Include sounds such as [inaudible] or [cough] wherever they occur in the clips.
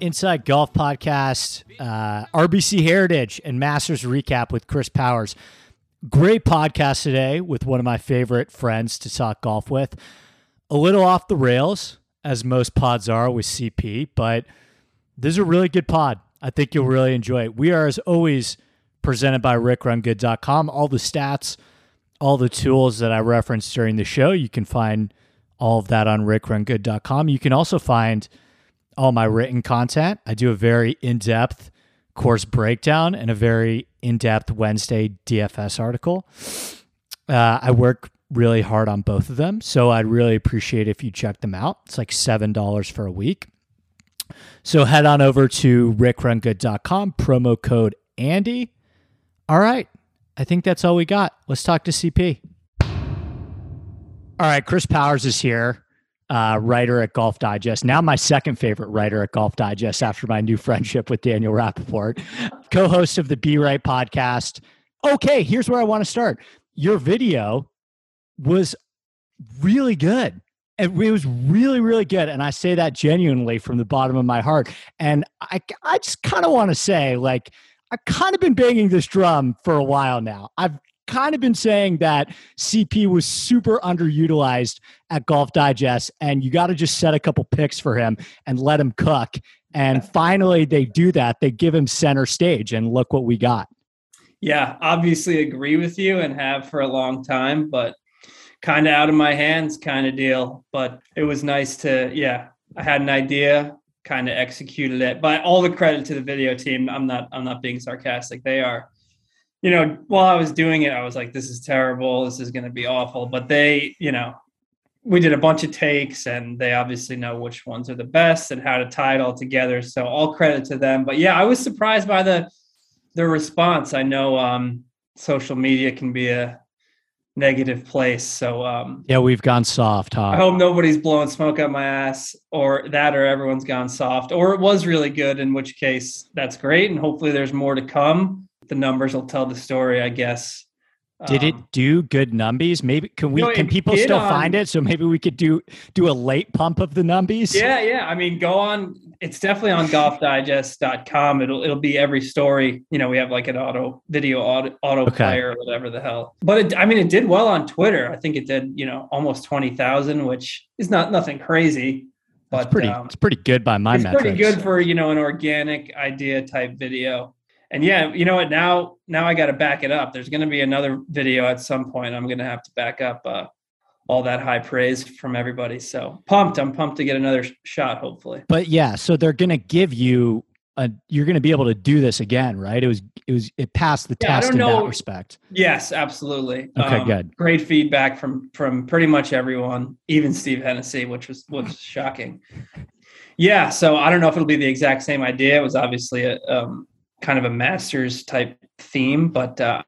Inside Golf Podcast, uh, RBC Heritage, and Masters Recap with Chris Powers. Great podcast today with one of my favorite friends to talk golf with. A little off the rails, as most pods are with CP, but this is a really good pod. I think you'll really enjoy it. We are, as always, presented by rickrungood.com. All the stats, all the tools that I referenced during the show, you can find all of that on rickrungood.com. You can also find all my written content. I do a very in depth course breakdown and a very in depth Wednesday DFS article. Uh, I work really hard on both of them. So I'd really appreciate if you check them out. It's like $7 for a week. So head on over to rickrungood.com, promo code Andy. All right. I think that's all we got. Let's talk to CP. All right. Chris Powers is here, uh, writer at Golf Digest. Now, my second favorite writer at Golf Digest after my new [laughs] friendship with Daniel Rapaport, co host of the Be Right podcast. Okay. Here's where I want to start. Your video was really good. And it was really, really good. And I say that genuinely from the bottom of my heart. And I, I just kind of want to say, like, I've kind of been banging this drum for a while now. I've kind of been saying that CP was super underutilized at Golf Digest, and you got to just set a couple picks for him and let him cook. And finally, they do that. They give him center stage, and look what we got. Yeah, obviously agree with you and have for a long time, but kind of out of my hands kind of deal. But it was nice to, yeah, I had an idea, kind of executed it. But all the credit to the video team. I'm not, I'm not being sarcastic. They are, you know, while I was doing it, I was like, this is terrible. This is going to be awful. But they, you know, we did a bunch of takes and they obviously know which ones are the best and how to tie it all together. So all credit to them. But yeah, I was surprised by the, the response. I know um, social media can be a negative place. So um, yeah, we've gone soft. Huh? I hope nobody's blowing smoke up my ass, or that, or everyone's gone soft, or it was really good. In which case, that's great, and hopefully, there's more to come. The numbers will tell the story, I guess. Did it Um, do good numbies? Maybe can we can people still on- find it? So maybe we could do do a late pump of the numbies. Yeah, yeah. I mean, go on. It's definitely on golfdigest.com. It'll it'll be every story. You know, we have like an auto video auto, auto Okay. player or whatever the hell. But it, I mean, it did well on Twitter. I think it did. You know, almost twenty thousand, which is not nothing crazy. But it's pretty um, it's pretty good by my it's metrics. pretty good for you know an organic idea type video. And yeah, you know what? Now, now I got to back it up. There's going to be another video at some point. I'm going to have to back up uh, all that high praise from everybody. So pumped! I'm pumped to get another sh- shot. Hopefully, But yeah, so they're gonna give you a you're gonna be able to do this again, right? It was it was it passed the Yeah, test in that respect. yes, absolutely. Um, Okay, good. Great feedback from from pretty much everyone, even Steve Hennessey, which was was shocking. Yeah, so I don't know if it'll be the exact same idea. It was obviously a um, kind of a Masters type theme, but uh,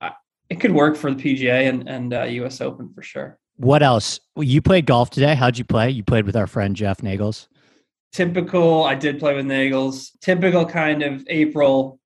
it could work for the PGA and and uh, U.S. Open for sure. What else? Well, you played golf today. How'd you play? You played with our friend Jeff Nagels. Typical. I did play with Nagels. Typical kind of April.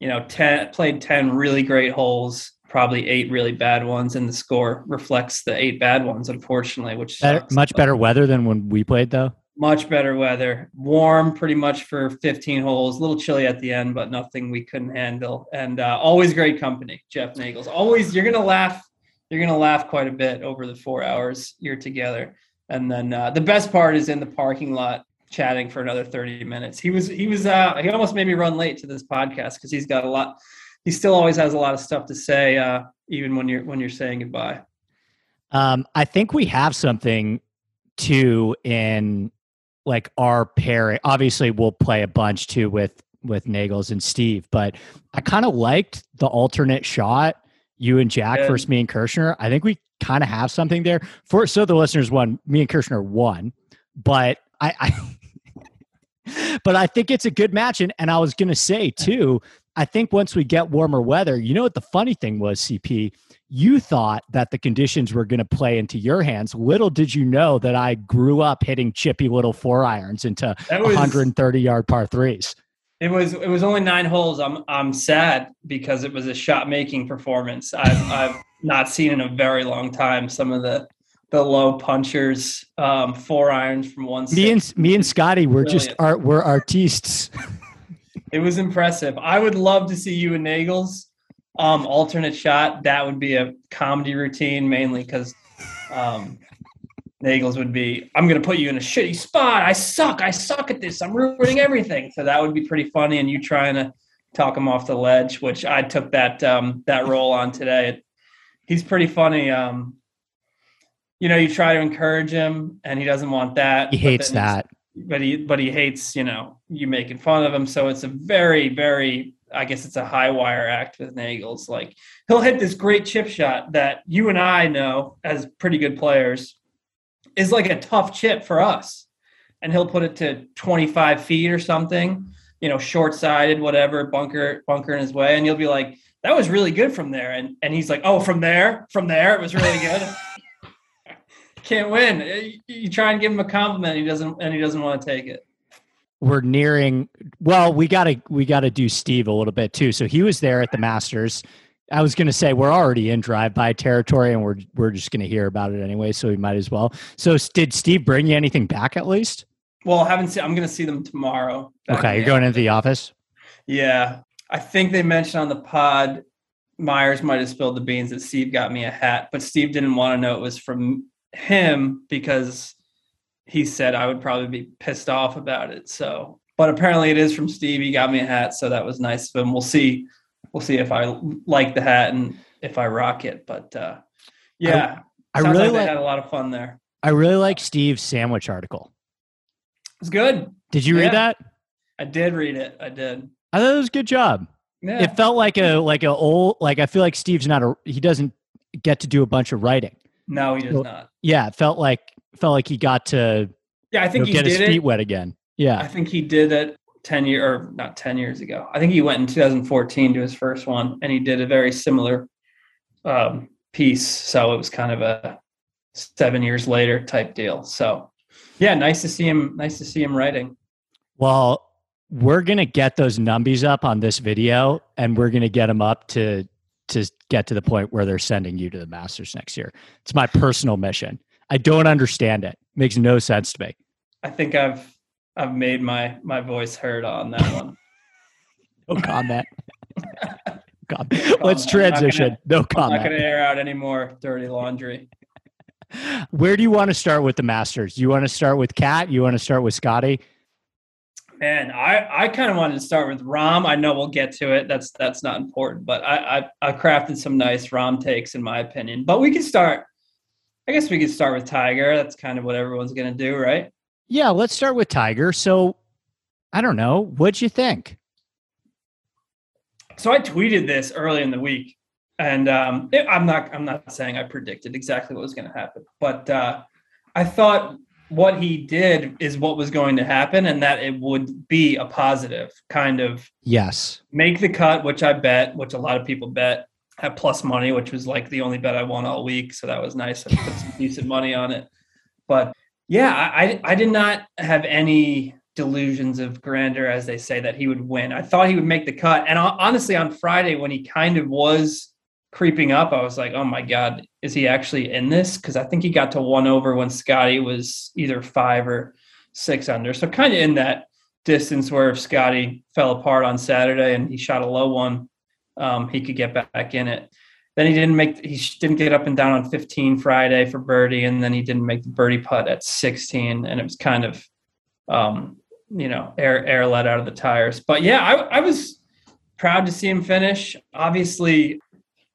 You know, ten played ten really great holes. Probably eight really bad ones, and the score reflects the eight bad ones, unfortunately. Which Better, much better weather than when we played, though. Much better weather. Warm, pretty much for 15 holes. A little chilly at the end, but nothing we couldn't handle. And uh, always great company, Jeff Nagels. Always, you're gonna laugh. You're gonna laugh quite a bit over the four hours you're together. And then uh, the best part is in the parking lot chatting for another 30 minutes. He was he was uh, he almost made me run late to this podcast because he's got a lot. He still always has a lot of stuff to say, uh, even when you're when you're saying goodbye. Um, I think we have something too in like our pairing. Obviously, we'll play a bunch too with with Nagels and Steve, but I kind of liked the alternate shot. You and Jack Yeah. versus me and Kirshner. I think we kind of have something there. For so the listeners won, me and Kirshner won, but I, I [laughs] but I think it's a good match. And and I was gonna say too, I think once we get warmer weather, you know what the funny thing was, CP? You thought that the conditions were going to play into your hands. Little did you know that I grew up hitting chippy little four irons into was 130 yard par threes. It was it was only nine holes. I'm I'm sad because it was a shot making performance. I've I've not seen in a very long time. Some of the the low punchers, um, four irons from one. Me and me and Scotty were just art we're artistes. [laughs] It was impressive. I would love to see you and Nagels um, alternate shot. That would be a comedy routine, mainly because um, Nagels would be, I'm going to put you in a shitty spot. I suck. I suck at this. I'm ruining everything. So that would be pretty funny. And you trying to talk him off the ledge, which I took that um, that role on today. He's pretty funny. Um, you know, you try to encourage him, and he doesn't want that. He hates that. But he but he hates you know you making fun of him. So it's a very very i guess it's a high wire act with nagels. Like he'll hit this great chip shot that you and i know as pretty good players is like a tough chip for us. And he'll put it to 25 feet or something you know short sided whatever bunker bunker in his way. And you'll be like that was really good from there. And and he's like oh from there? From there? It was really good [laughs] can't win you, try and give him a compliment he doesn't and he doesn't want to take it We're nearing well, we gotta we gotta do Steve a little bit too. So he was there at the Masters. I was gonna say we're already in drive by territory and we're we're just gonna hear about it anyway, so we might as well. So did Steve bring you anything back at least? Well, I haven't seen. I'm going to see them tomorrow. Okay, you're going into the office? Yeah, I think they mentioned on the pod. Myers might have spilled the beans that Steve got me a hat, but Steve didn't want to know it was from him because he said I would probably be pissed off about it. So, but apparently it is from Steve. He got me a hat, so that was nice of him. We'll see. We'll see if I like the hat and if I rock it. But uh, yeah, I sounds really like they like had a lot of fun there. I really like Steve's sandwich article. It's good. Did you Yeah. read that? I did read it. I did. I thought it was a good job. Yeah. It felt like a like a old like I feel like Steve's not a he doesn't get to do a bunch of writing. No, he does Well, not. Yeah, it felt like felt like he got to Yeah, I you think know, he get his did feet it. wet again. Yeah, I think he did it 10 year or not 10 years ago. I think he went in 2014 to his first one and he did a very similar um, piece. So it was kind of a seven years later type deal. So yeah, nice to see him. Nice to see him writing. Well, we're gonna get those numbies up on this video, and we're gonna get them up to to get to the point where they're sending you to the Masters next year. It's my personal mission. I don't understand it. Makes no sense to me. I think I've I've made my my voice heard on that [laughs] one. No comment. [laughs] God. Let's. I'm gonna- transition. No comment. I'm not going to air out any more dirty laundry. Where do you want to start with the Masters? You want to start with Kat? You want to start with Scotty? Man, I, I kind of wanted to start with Rahm. I know we'll get to it. That's that's not important, but I, I I crafted some nice Rahm takes in my opinion. But we can start. I guess we could start with Tiger. That's kind of what everyone's gonna do, right? Yeah, let's start with Tiger. So, I don't know. What'd you think? So I tweeted this early in the week, and um, it- I'm not I'm not saying I predicted exactly what was going to happen, but uh, I thought what he did is what was going to happen, and that it would be a positive kind of Yes. make the cut, which I bet, which a lot of people bet at plus money, which was like the only bet I won all week. So that was nice. I put some decent money on it. But yeah, I, I I did not have any delusions of grandeur, as they say, that he would win. I thought he would make the cut. And honestly, on Friday, when he kind of was creeping up, I was like, oh my God, is he actually in this? Because I think he got to one over when Scotty was either five or six under. So kind of in that distance where if Scotty fell apart on Saturday and he shot a low one, um, he could get back in it. Then he didn't make he didn't get up and down on 15 Friday for birdie, and then he didn't make the birdie putt at 16, and it was kind of um, you know air air let out of the tires. But yeah, I, I was proud to see him finish. Obviously,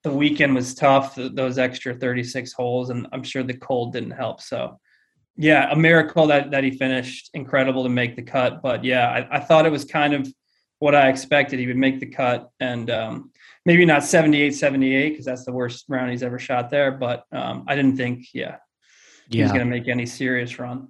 the weekend was tough; those extra 36 holes, and I'm sure the cold didn't help. So yeah, a miracle that that he finished. Incredible to make the cut, but yeah, I, I thought it was kind of what I expected. He would make the cut, and um, maybe not 78, 78 because that's the worst round he's ever shot there. But um, I didn't think, yeah, he was going to make any serious run.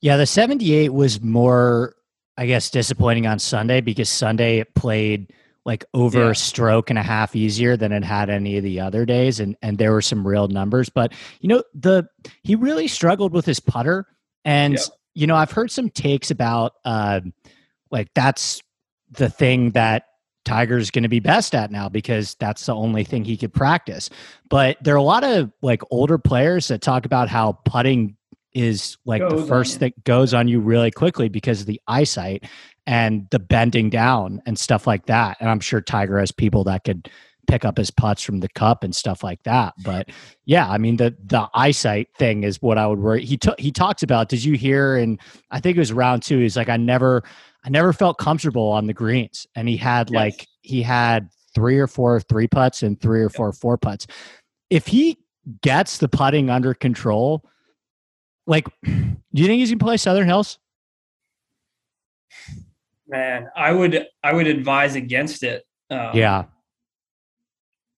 Yeah, the 78 was more, I guess, disappointing on Sunday because Sunday it played like over Yeah. a stroke and a half easier than it had any of the other days, and and there were some real numbers. But you know, the he really struggled with his putter, and Yeah. you know, I've heard some takes about uh, like that's the thing that Tiger's going to be best at now because that's the only thing he could practice. But there are a lot of like older players that talk about how putting is like Goes the first thing goes on you really quickly because of the eyesight and the bending down and stuff like that. And I'm sure Tiger has people that could pick up his putts from the cup and stuff like that. But yeah, I mean the the eyesight thing is what I would worry. He took he talks about. Did you hear? And I think it was round two. He's like, I never I never felt comfortable on the greens, and he had Yes. like he had three or four three putts and three or four four putts. If he gets the putting under control, like, [clears throat] do you think he's gonna play Southern Hills? Man, I would I would advise against it. Um, Yeah,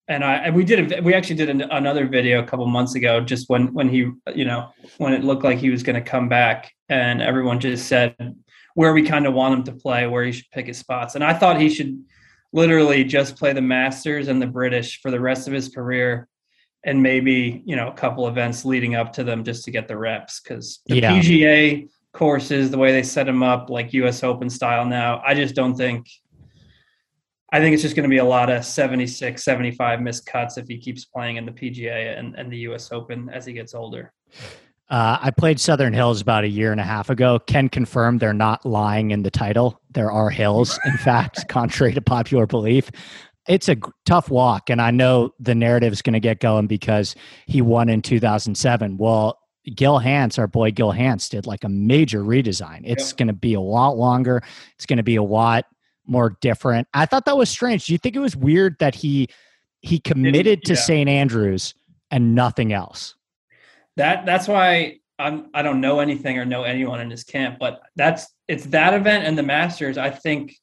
and I and we did a, we actually did an, another video a couple months ago, just when when he you know when it looked like he was going to come back, and everyone just said where we kind of want him to play, where he should pick his spots, and I thought he should literally just play the Masters and the British for the rest of his career, and maybe you know a couple events leading up to them just to get the reps because the Yeah. PGA courses, the way they set them up, like U.S. Open style now, I just don't think. I think it's just going to be a lot of 76, 75 missed cuts if he keeps playing in the PGA and, and the US Open as he gets older. Uh, I played Southern Hills about a year and a half ago. Can confirm they're not lying in the title. There are hills, in fact, [laughs] contrary to popular belief. It's a tough walk, and I know the narrative is going to get going because he won in 2007. Well, Gil Hanse, our boy Gil Hanse, did like a major redesign. It's Yep. going to be a lot longer. It's going to be a lot more different. I thought that was strange. Do you think it was weird that he he committed to yeah. St. Andrews and nothing else? That that's why I'm I don't know anything or know anyone in his camp, but that's it's that event and the Masters. I think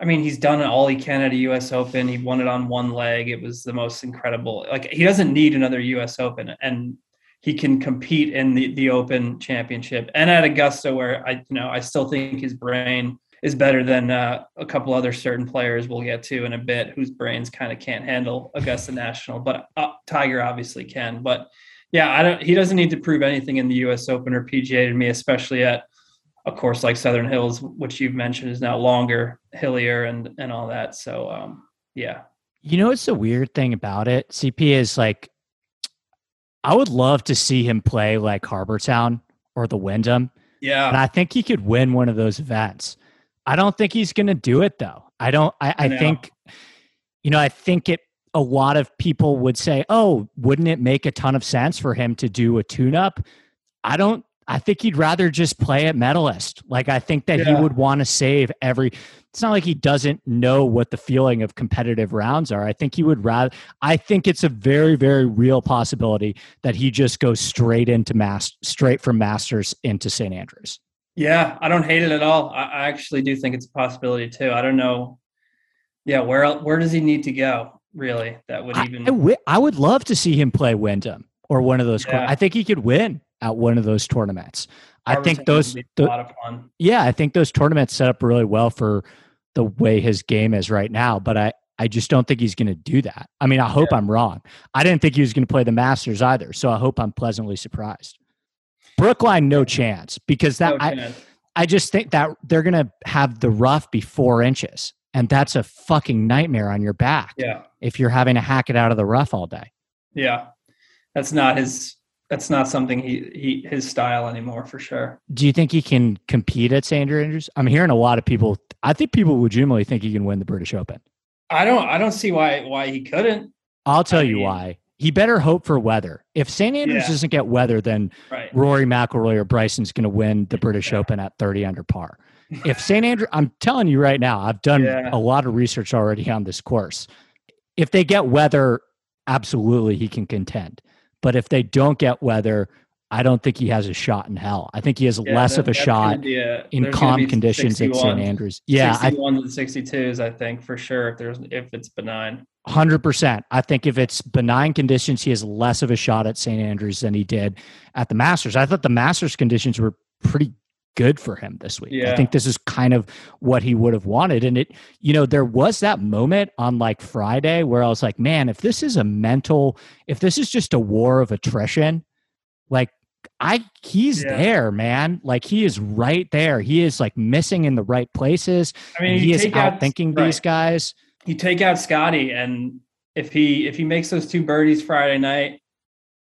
I mean he's done all he can at a US Open. He won it on one leg. It was the most incredible. Like he doesn't need another US Open and he can compete in the, the Open Championship and at Augusta, where I you know I still think his brain is better than uh, a couple other certain players we'll get to in a bit, whose brains kind of can't handle Augusta National. But uh, Tiger obviously can. But yeah, I don't. He doesn't need to prove anything in the U.S. Open or PGA to me, especially at a course like Southern Hills, which you've mentioned is now longer, hillier, and and all that. So um, yeah, You know it's the weird thing about it? CP is like, I would love to see him play like Harbour Town or the Wyndham, yeah, and I think he could win one of those events. I don't think he's going to do it though. I don't. I, I I think, you know, I think it. A lot of people would say, "Oh, wouldn't it make a ton of sense for him to do a tune-up?" I don't. I think he'd rather just play at Medalist. Like I think that he would want to save every. It's not like he doesn't know what the feeling of competitive rounds are. I think he would rather. I think it's a very, very real possibility that he just goes straight into mass, straight from Masters into St. Andrews. yeah. I don't hate it at all. I, I actually do think it's a possibility too. I don't know. Yeah, where where does he need to go? Really, that would I, even. I would love to see him play Wyndham or one of those. Yeah. I think he could win at one of those tournaments. I think those. would be tho- a lot of fun. yeah, I think those tournaments set up really well for the way his game is right now. But I, I just don't think he's going to do that. I mean, I hope I'm wrong. I didn't think he was going to play the Masters either. So I hope I'm pleasantly surprised. Brookline, no chance because that No I. I just think that they're going to have the rough be four inches, and that's a fucking nightmare on your back yeah, if you're having to hack it out of the rough all day. yeah. That's not his. That's not something he he his style anymore for sure. Do you think he can compete at St. Andrews? I'm hearing a lot of people. I think people would generally think he can win the British Open. I don't. I don't see why why he couldn't. I'll tell you mean- why. He better hope for weather. If St. Andrews Yeah. doesn't get weather, then Right. Rory McIlroy or Bryson's going to win the [laughs] British Yeah. Open at 30 under par. If St. Andrew, I'm telling you right now, I've done Yeah. a lot of research already on this course. If they get weather, absolutely he can contend. But if they don't get weather, I don't think he has a shot in hell. I think he has Yeah, less that- of a shot a- uh, in calm conditions at St. Andrews. Yeah, I 61 and 62s, I think, for sure. If there's if it's benign. Hundred percent. I think if it's benign conditions, he has less of a shot at St. Andrews than he did at the Masters. I thought the Masters conditions were pretty good for him this week. I think this is kind of what he would have wanted. And it, you know, there was that moment on like Friday where I was like, man, if this is a mental, if this is just a war of attrition, like I he's Yeah. there, man. Like he is right there. He is like missing in the right places. I mean, he is out- outthinking these guys. you take out Scotty, and if he if he makes those two birdies Friday night,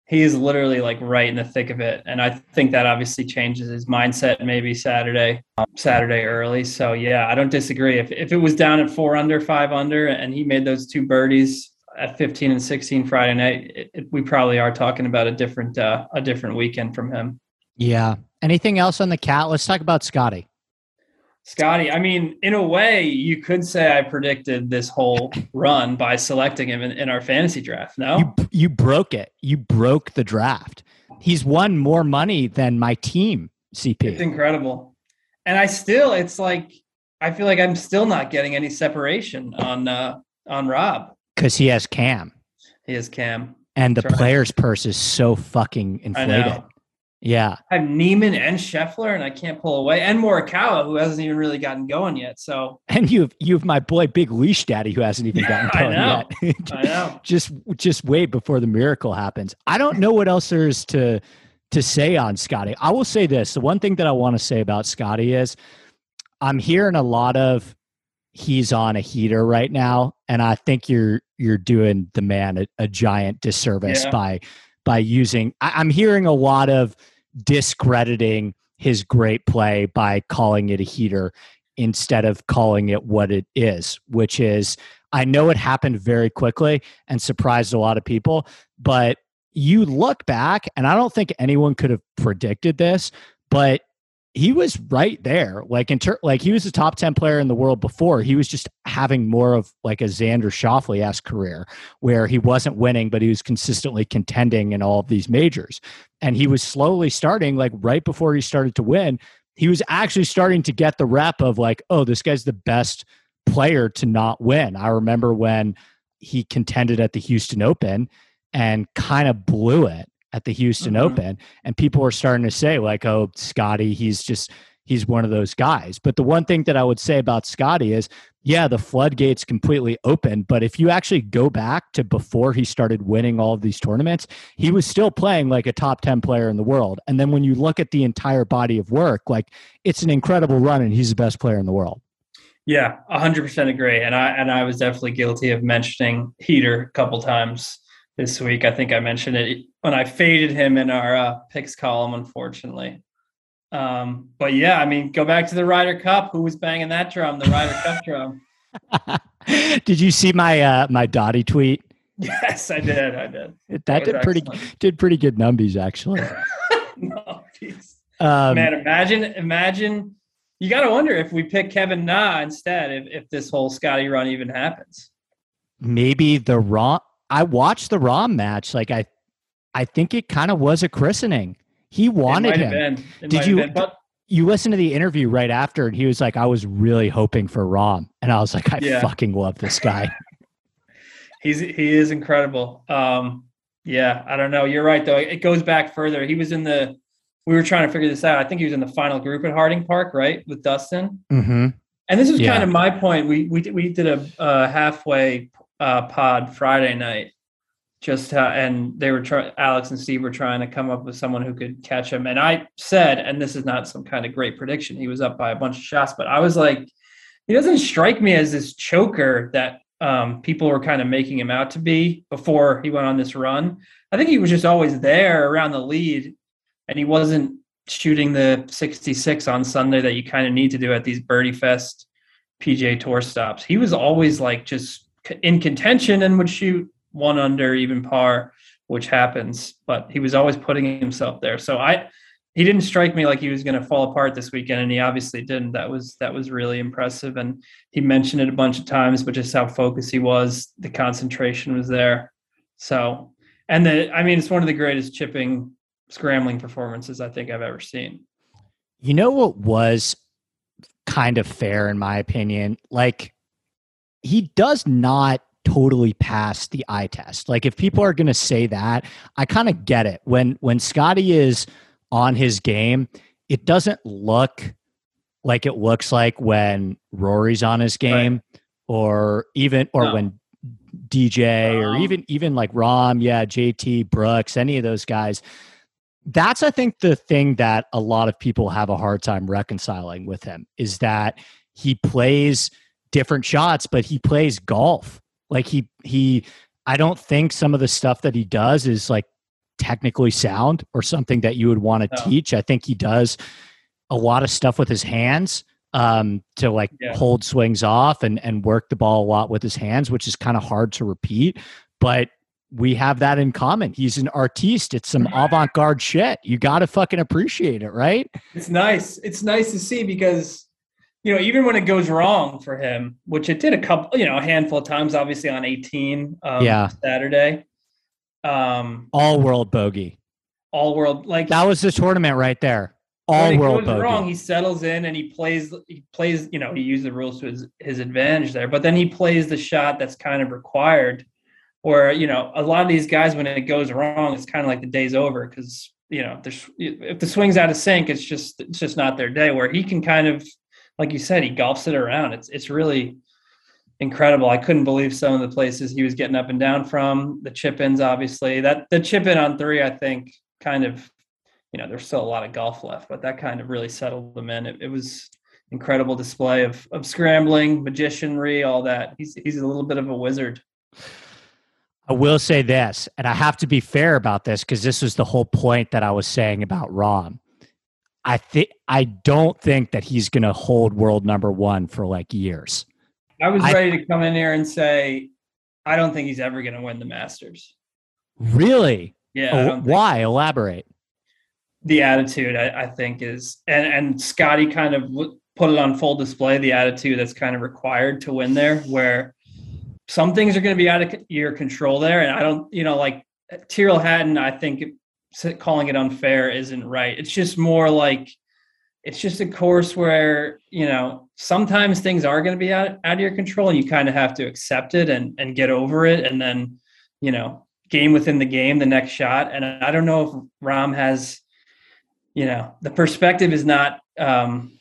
he is literally like right in the thick of it. And I think that obviously changes his mindset maybe Saturday, um, Saturday early. So yeah, I don't disagree. If if it was down at four under, five under, and he made those two birdies at 15 and 16 Friday night, it, it, we probably are talking about a different uh, a different weekend from him. Yeah. Anything else on the cat? Let's talk about Scotty. Scotty, I mean, in a way, you could say I predicted this whole run by selecting him in, in our fantasy draft. No, You you broke it. You broke the draft. He's won more money than my team, CP. it's incredible. And I still, it's like I feel like I'm still not getting any separation on uh on Rob. Because he has Cam. He has Cam. And the That's right. player's purse is so fucking inflated. Yeah. I have Niemann and Scheffler, and I can't pull away, and Morikawa, who hasn't even really gotten going yet. So And you've you've my boy Big Leash Daddy who hasn't even gotten [laughs] I going know. yet. I know. [laughs] just just wait before the miracle happens. I don't know what else there is to to say on Scotty. I will say this: the one thing that I want to say about Scotty is I'm hearing a lot of he's on a heater right now, and I think you're you're doing the man a, a giant disservice Yeah. by by using. I, I'm hearing a lot of discrediting his great play by calling it a heater instead of calling it what it is, which is I know it happened very quickly and surprised a lot of people, but you look back and I don't think anyone could have predicted this, but he was right there. Like in ter- like he was a top 10 player in the world before. He was just having more of like a Xander Schauffele esque career where he wasn't winning, but he was consistently contending in all of these majors. And he was slowly starting like right before he started to win. He was actually starting to get the rep of like, oh, this guy's the best player to not win. I remember when he contended at the Houston Open and kind of blew it at the Houston Mhm. Open. And people were starting to say, like, oh, Scotty, he's just, he's one of those guys. But the one thing that I would say about Scotty is, yeah, the floodgates completely open. But if you actually go back to before he started winning all of these tournaments, he was still playing like a top 10 player in the world. And then when you look at the entire body of work, like it's an incredible run and he's the best player in the world. Yeah, hundred percent agree. And I and I was definitely guilty of mentioning Heater a couple times this week. I think I mentioned it when I faded him in our uh, picks column, unfortunately. Um, but yeah, I mean, go back to the Ryder Cup. Who was banging that drum? The Ryder Cup drum. [laughs] did you see my uh my Dottie tweet? Yes, I did. I did. That was did pretty excellent. did pretty good numbies actually. [laughs] no. Um, Man, imagine, imagine. You got to wonder if we pick Kevin Na instead, if, if this whole Scotty run even happens. maybe the Rahm. I watched the Rahm match. Like I, I think it kind of was a christening. He wanted him. It Did you- but You listened to the interview right after, and he was like, "I was really hoping for Rahm," and I was like, "I Yeah. fucking love this guy." [laughs] He's he is incredible. Um, yeah, I don't know. You're right though. It goes back further. He was in the. We were trying to figure this out. I think he was in the final group at Harding Park, right, with Dustin. hmm And this is Yeah. kind of my point. We we we did a uh, halfway uh, pod Friday night, just uh, and they were trying. Alex and Steve were trying to come up with someone who could catch him. And I said, and this is not some kind of great prediction. He was up by a bunch of shots, but I was like, he doesn't strike me as this choker that um, people were kind of making him out to be before he went on this run. I think he was just always there around the lead, and he wasn't shooting the 66 on Sunday that you kind of need to do at these Birdie Fest PJ Tour stops. He was always like just in contention and would shoot one under even par, which happens, but he was always putting himself there. So I he didn't strike me like he was going to fall apart this weekend and he obviously didn't. That was that was really impressive and he mentioned it a bunch of times but just how focused he was, the concentration was there. So and the I mean it's one of the greatest chipping scrambling performances I think I've ever seen. You know what was kind of fair in my opinion? Like he does not totally pass the eye test. Like if people are going to say that, I kind of get it. When when Scotty is on his game, it doesn't look like it looks like when Rory's on his game or even or No. when DJ or um. even even like Rahm, yeah, JT, Brooks, any of those guys that's I think the thing that a lot of people have a hard time reconciling with him is that he plays different shots, but he plays golf. Like he he I don't think some of the stuff that he does is like technically sound or something that you would want to No. teach. I think he does a lot of stuff with his hands um, to like Yeah. hold swings off and and work the ball a lot with his hands, which is kind of hard to repeat. But we have that in common. He's an artiste. It's some avant-garde shit. You got to fucking appreciate it, right? It's nice. It's nice to see because, you know, even when it goes wrong for him, which it did a couple, you know, a handful of times, obviously on 18 um, Yeah. Saturday, um, All world bogey. all world like That was the tournament right there. All world goes bogey. wrong, he settles in and he plays. He plays. You know, he used the rules to his, his advantage there, but then he plays the shot that's kind of required. Where you know, a lot of these guys, when it goes wrong, it's kind of like the day's over because you know, there's if the swing's out of sync, it's just it's just not their day. Where he can kind of, like you said, he golfs it around. It's it's really incredible. I couldn't believe some of the places he was getting up and down from. The chip ins, obviously, that the chip in on three, I think, kind of you know, there's still a lot of golf left, but that kind of really settled them in. It, it was incredible display of of scrambling, magicianry, all that. He's he's a little bit of a wizard. I will say this, and I have to be fair about this because this was the whole point that I was saying about Rahm. I think I don't think that he's going to hold world number one for like years. I was I- ready to come in here and say, I don't think he's ever going to win the Masters. Really? Yeah, Oh, why? Elaborate. the attitude I, I think is, and and Scotty kind of put it on full display. The attitude that's kind of required to win there, where some things are going to be out of your control there, and I don't, you know, like Tyrrell Hatton. I think calling it unfair isn't right. It's just more like it's just a course where you know sometimes things are going to be out, out of your control, and you kind of have to accept it and and get over it, and then you know game within the game, the next shot. And I don't know if Rahm has you know the perspective is not um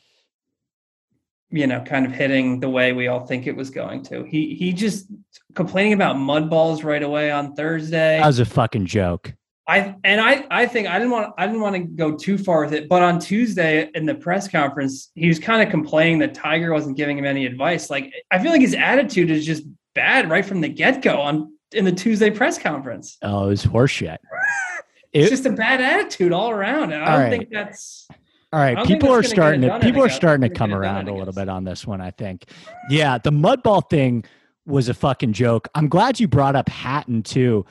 you know kind of hitting the way we all think it was going to he he just complaining about mud balls right away on thursday That was a fucking joke. I and i i think i didn't want i didn't want to go too far with it but on tuesday in the press conference he was kind of complaining that tiger wasn't giving him any advice like i feel like his attitude is just bad right from the get-go on in the tuesday press conference Oh, it was horseshit. [laughs] it's It- just a bad attitude all around and i don't right. think that's All right, I don't think people are starting to people are starting to come get around a little bit on this one. I think, yeah, the mudball thing was a fucking joke. I'm glad you brought up Hatton too.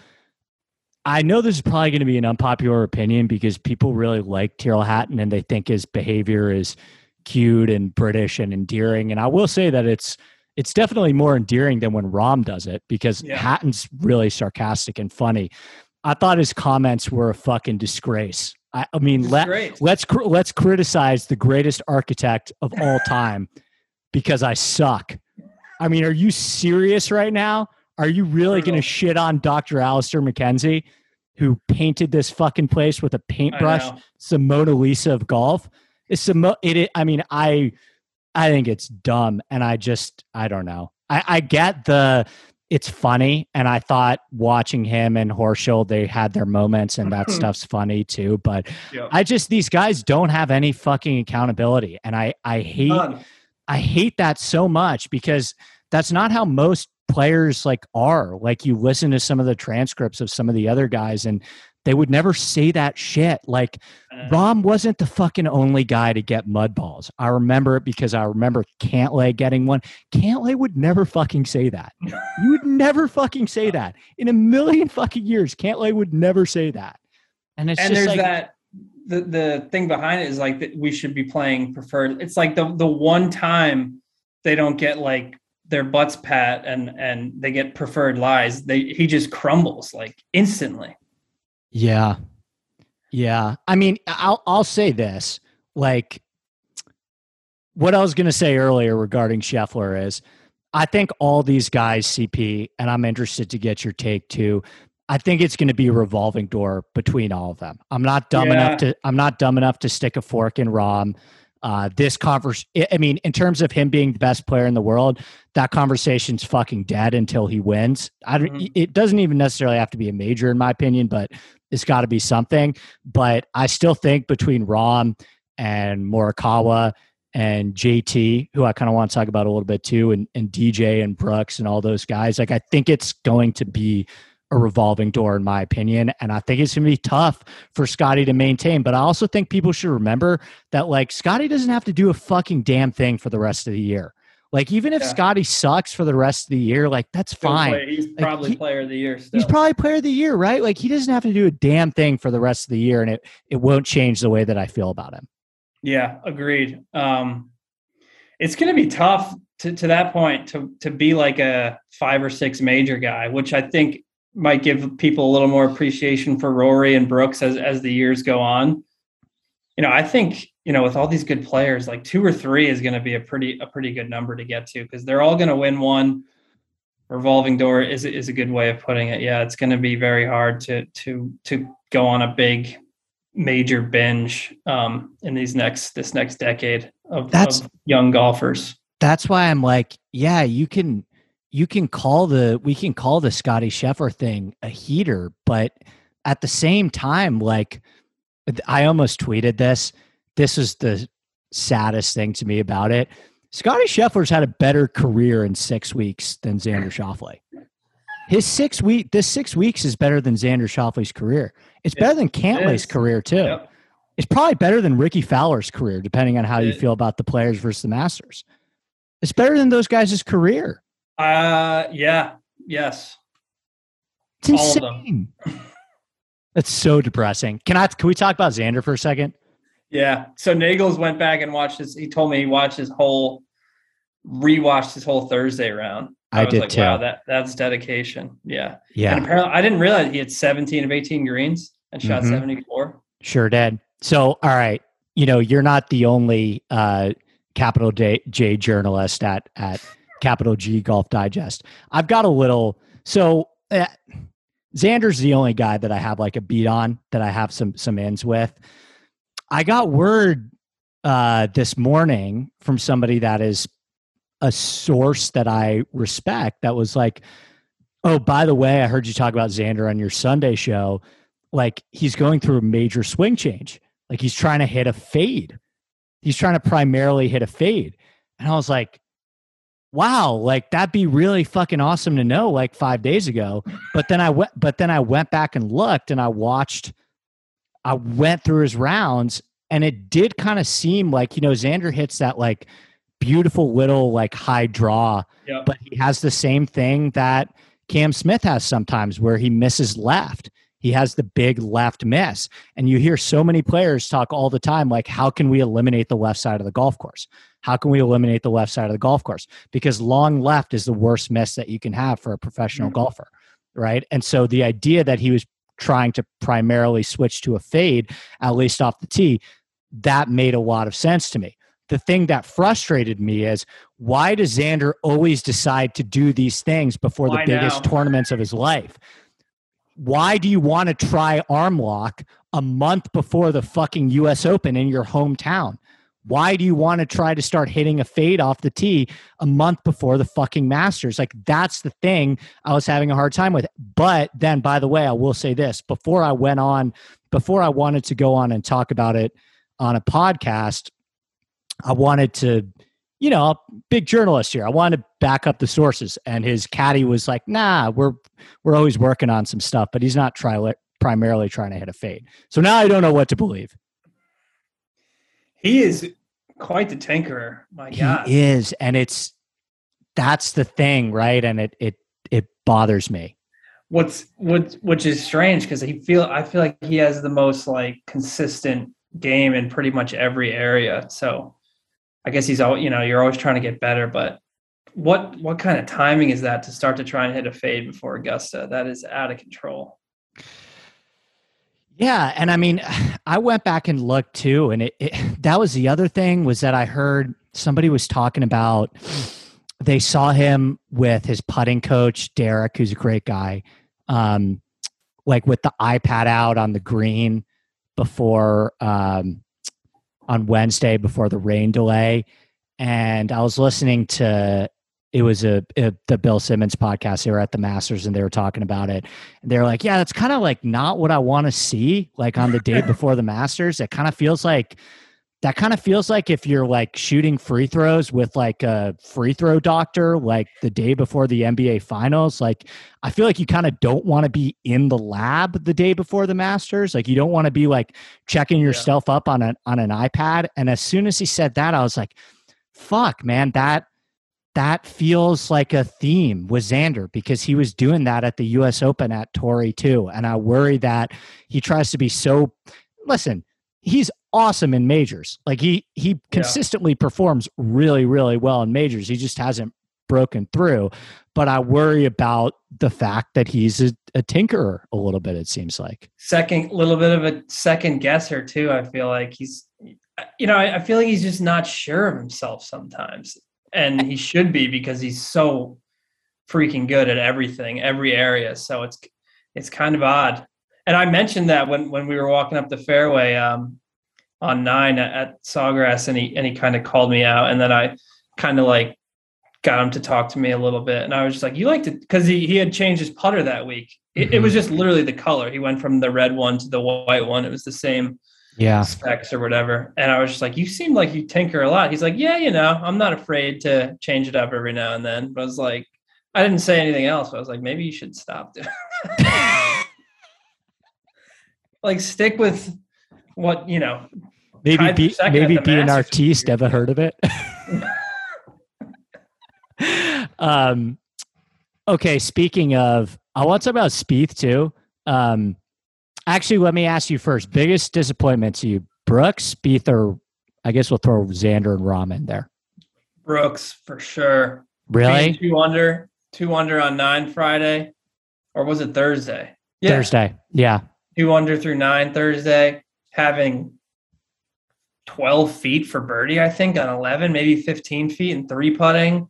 I know this is probably going to be an unpopular opinion because people really like Tyrrell Hatton and they think his behavior is cute and British and endearing. And I will say that it's it's definitely more endearing than when Rahm does it because Yeah. Hatton's really sarcastic and funny. I thought his comments were a fucking disgrace. I, I mean, let, Disgrace. let's cr- let's criticize the greatest architect of all [laughs] time because I suck. I mean, are you serious right now? Are you really going to shit on Dr. Alister MacKenzie, who painted this fucking place with a paintbrush? It's the Mona Lisa of golf. It's the mo- it. I mean, I I think it's dumb, and I just I don't know. I, I get the it's funny, and I thought watching him and Horschel, they had their moments, and that [laughs] stuff's funny too. But. I just these guys don't have any fucking accountability, and I I hate None. I hate that so much because that's not how most players like are. Like you listen to some of the transcripts of some of the other guys and they would never say that shit. Like Uh, Rahm wasn't the fucking only guy to get mud balls. I remember it because I remember Cantlay getting one. Cantlay would never fucking say that. [laughs] You would never fucking say that. In a million fucking years, Cantlay would never say that. And it's and just there's like that the the thing behind it is like that we should be playing preferred. It's like the the one time they don't get like their butts pat and and they get preferred lies, they he just crumbles like instantly. Yeah. Yeah. I mean, I'll I'll say this. Like what I was going to say earlier regarding Scheffler is I think all these guys CP and I'm interested to get your take too. I think it's going to be a revolving door between all of them. I'm not dumb Yeah. enough to I'm not dumb enough to stick a fork in Rahm. Uh, this converse, I mean, in terms of him being the best player in the world, that conversation's fucking dead until he wins. I don't, Mhm. It doesn't even necessarily have to be a major, in my opinion, but it's got to be something. But I still think between Rahm and Morikawa and JT, who I kind of want to talk about a little bit too, and, and DJ and Brooks and all those guys, like I think it's going to be a revolving door, in my opinion. And I think it's going to be tough for Scotty to maintain. But I also think people should remember that, like, Scotty doesn't have to do a fucking damn thing for the rest of the year. Like, even if Yeah. Scotty sucks for the rest of the year, like, that's fine. play- He's probably he- player of the year still. He's probably player of the year, right? Like, he doesn't have to do a damn thing for the rest of the year, and it, it won't change the way that I feel about him. Yeah, agreed. Um, it's going to be tough to, to that point to to be like a five or six major guy, which I think might give people a little more appreciation for Rory and Brooks as as the years go on. You know, I think you know with all these good players, like two or three is going to be a pretty a pretty good number to get to because they're all going to win one. Revolving door is is a good way of putting it. Yeah, it's going to be very hard to to to go on a big major binge um, in these next this next decade of, That's- of young golfers. That's why I'm like, yeah, you can you can call the we can call the Scotty Scheffler thing a heater, but at the same time, like I almost tweeted this. This is the saddest thing to me about it. Scotty Scheffler's had a better career in six weeks than Xander Schauffele. His six week this six weeks is better than Xander Schauffele's career. It's It better than Cantlay's is. career too. Yep. It's probably better than Rickie Fowler's career, depending on how you feel about the players versus the Masters. It's better than those guys' career. Uh, yeah, yes. It's All of them. insane. [laughs] That's so depressing. Can I? Can we talk about Xander for a second? Yeah. So Nagels went back and watched his. He told me he watched his whole, rewatched his whole Thursday round. I was did like, too. Wow, that that's dedication. Yeah. Yeah. And apparently, I didn't realize he had 17 of 18 greens and shot Mhm. 74. sure did. So, all right, you know, you're not the only uh, capital J, J journalist at at capital G Golf Digest. I've got a little. So, uh, Xander's the only guy that I have like a beat on that I have some some ends with. I got word uh, this morning from somebody that is a source that I respect that was like, oh, by the way, I heard you talk about Xander on your Sunday show. Like he's going through a major swing change. Like he's trying to hit a fade. He's trying to primarily hit a fade. And I was like, wow, like that'd be really fucking awesome to know like five days ago. But then I went, but then I went back and looked and I watched, I went through his rounds and it did kind of seem like, you know, Xander hits that like beautiful little like high draw Yep. but he has the same thing that Cam Smith has sometimes where he misses left. He has the big left miss. And you hear so many players talk all the time like, how can we eliminate the left side of the golf course? How can we eliminate the left side of the golf course? Because long left is the worst miss that you can have for a professional Mhm. golfer. Right. And so the idea that he was trying to primarily switch to a fade, at least off the tee, that made a lot of sense to me. The thing that frustrated me is why does Xander always decide to do these things before Why the biggest now? tournaments of his life? Why do you want to try arm lock a month before the fucking US Open in your hometown? Why do you want to try to start hitting a fade off the tee a month before the fucking Masters? Like, that's the thing I was having a hard time with. But then, by the way, I will say this before I went on, before I wanted to go on and talk about it on a podcast, I wanted to, you know, big journalist here. I wanted to back up the sources. And his caddy was like, nah, we're we're always working on some stuff, but he's not primarily trying to hit a fade. So now I don't know what to believe. He is quite the tinkerer. My God. He is, and it's that's the thing, right? And it it it bothers me. what's what which is strange because he feel I feel like he has the most like consistent game in pretty much every area. So I guess he's all you know, you're always trying to get better, but what what kind of timing is that to start to try and hit a fade before Augusta? That is out of control. Yeah, and I mean, [sighs] I went back and looked too, and it, it [sighs] that was the other thing was that I heard somebody was talking about [sighs] they saw him with his putting coach Derek, who's a great guy, um, like with the iPad out on the green before um, on Wednesday before the rain delay, and I was listening to it was a, a, the Bill Simmons podcast. They were at the Masters and they were talking about it. And they're like, "Yeah, that's kind of like not what I want to see. Like on the day [laughs] before the Masters, it kind of feels like." That kind of feels like if you're like shooting free throws with like a free throw doctor, like the day before the NBA finals. Like, I feel like you kind of don't want to be in the lab the day before the Masters. Like, you don't want to be like checking yourself yeah. up on an on an iPad. And as soon as he said that, I was like, "Fuck, man, that that feels like a theme with Xander because he was doing that at the US Open at Torrey too. And I worry that he tries to be so listen, he's awesome in majors. Like he he consistently yeah. performs really, really well in majors. He just hasn't broken through. But I worry about the fact that he's a, a tinkerer a little bit, it seems like. Second little bit of a second guesser too. I feel like he's you know, I, I feel like he's just not sure of himself sometimes and he should be because he's so freaking good at everything, every area. So it's it's kind of odd. And I mentioned that when when we were walking up the fairway um, on nine at, at Sawgrass, and he and he kind of called me out, and then I kind of like got him to talk to me a little bit, and I was just like, "You like to," because he he had changed his putter that week. It, mm-hmm. it was just literally the color. He went from the red one to the white one. It was the same yeah. specs or whatever. And i was just like you seem like you tinker a lot. He's like yeah you know i'm not afraid to change it up every now and then. But i was like i didn't say anything else i was like maybe you should stop doing [laughs] like stick with what you know maybe be, maybe be an artiste ever heard of it? [laughs] Um okay speaking of i want to talk about Spieth too. Um Actually, let me ask you first. Biggest disappointment to you, Brooks, Spieth, or I guess we'll throw Xander and Rahm in there. Brooks for sure. Really? Being two under, two under on nine Friday, or was it Thursday? Yeah. Thursday. Yeah. Two under through nine Thursday, having 12 feet for birdie, I think, on 11, maybe 15 feet and three putting.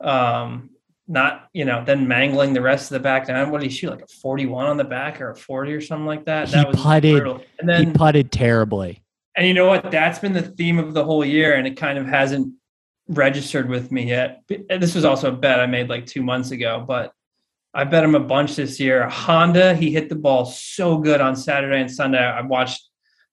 Um, not you know then mangling the rest of the back nine. What did he shoot like a forty one on the back or a forty or something like that? He that was putted. Brutal. And then he putted terribly. And you know what? That's been the theme of the whole year, and it kind of hasn't registered with me yet. This was also a bet I made like two months ago, but I bet him a bunch this year. Honda, he hit the ball so good on Saturday and Sunday. I watched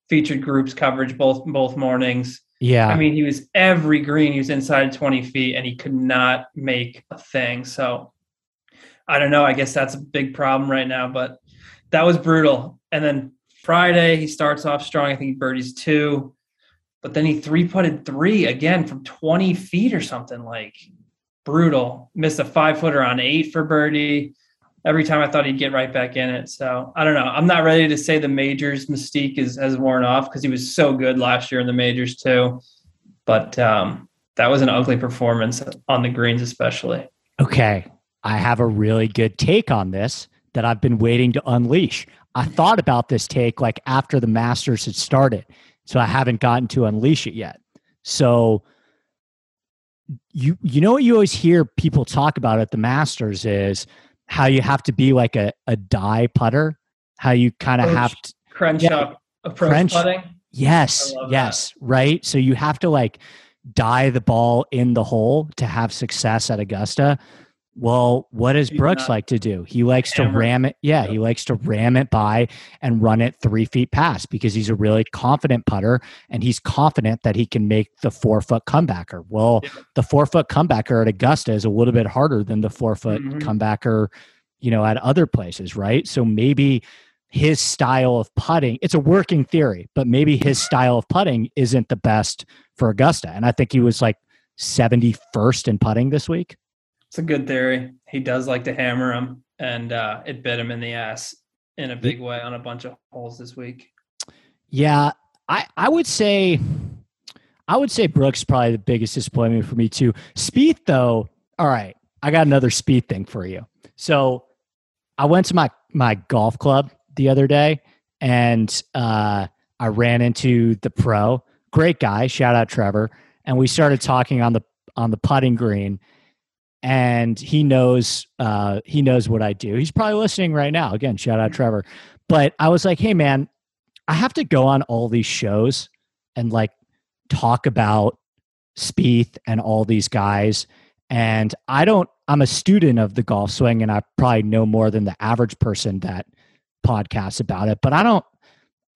featured groups coverage both both mornings. Yeah. I mean, he was every green, he was inside 20 feet and he could not make a thing. So I don't know. I guess that's a big problem right now, but that was brutal. And then Friday, he starts off strong. I think he birdies two, but then he three putted three again from 20 feet or something like brutal. Missed a five footer on eight for birdie every time I thought he'd get right back in it. So I don't know. I'm not ready to say the majors mystique is has worn off because he was so good last year in the majors too. But um, that was an ugly performance on the greens, especially. Okay, I have a really good take on this that I've been waiting to unleash. I thought about this take like after the Masters had started, so I haven't gotten to unleash it yet. So you you know what you always hear people talk about at the Masters is how you have to be like a, a die putter, how you kind of have to crunch yeah, up approach crunch, putting. Yes, yes, that. right. So you have to like die the ball in the hole to have success at Augusta. Well, what does Brooks like to do? He likes to ram it. Yeah, he likes to ram it by and run it three feet past because he's a really confident putter and he's confident that he can make the four foot comebacker. Well, the four foot comebacker at Augusta is a little bit harder than the four foot mm-hmm. comebacker, you know, at other places, right? So maybe his style of putting, it's a working theory, but maybe his style of putting isn't the best for Augusta. And I think he was like 71st in putting this week. It's a good theory. He does like to hammer him, and uh, it bit him in the ass in a big way on a bunch of holes this week. Yeah, I I would say, I would say Brooks probably the biggest disappointment for me too. Spieth though, all right, I got another Spieth thing for you. So I went to my my golf club the other day, and uh, I ran into the pro, great guy, shout out Trevor, and we started talking on the on the putting green and he knows uh, he knows what I do. He's probably listening right now. Again, shout out Trevor. But I was like, hey man, I have to go on all these shows and like talk about Spieth and all these guys. And I don't, I'm a student of the golf swing and I probably know more than the average person that podcasts about it, but I don't,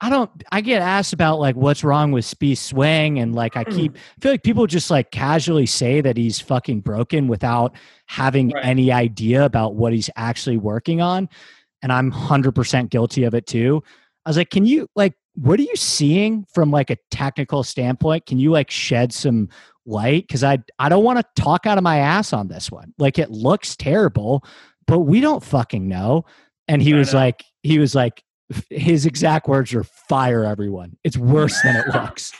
I don't, I get asked about like what's wrong with Spieth's swing. And like, I mm. keep, I feel like people just like casually say that he's fucking broken without having Right. any idea about what he's actually working on. And I'm 100% guilty of it too. I was like, can you like, what are you seeing from like a technical standpoint? Can you like shed some light? Because I I don't want to talk out of my ass on this one. Like it looks terrible, but we don't fucking know. And he I was know. like, he was like, his exact words are fire everyone. It's worse than it looks.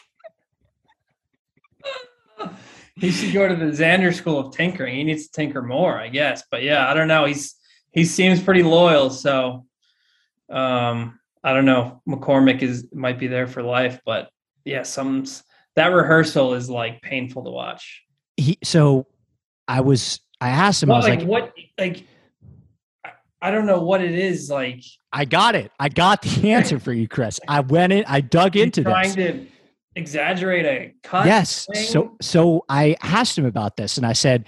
[laughs] he should go to the Xander School of Tinkering. He needs to tinker more, I guess. But yeah, I don't know. He's he seems pretty loyal, so um, I don't know. McCormick is might be there for life, but yeah, some that rehearsal is like painful to watch. He so I was I asked him, I was like, like, what like I- don't know what it is like I got it. I got the [laughs] answer for you, Chris. I went in, I dug he's into trying this. to exaggerate a cut. yes thing. so so i asked him about this and i said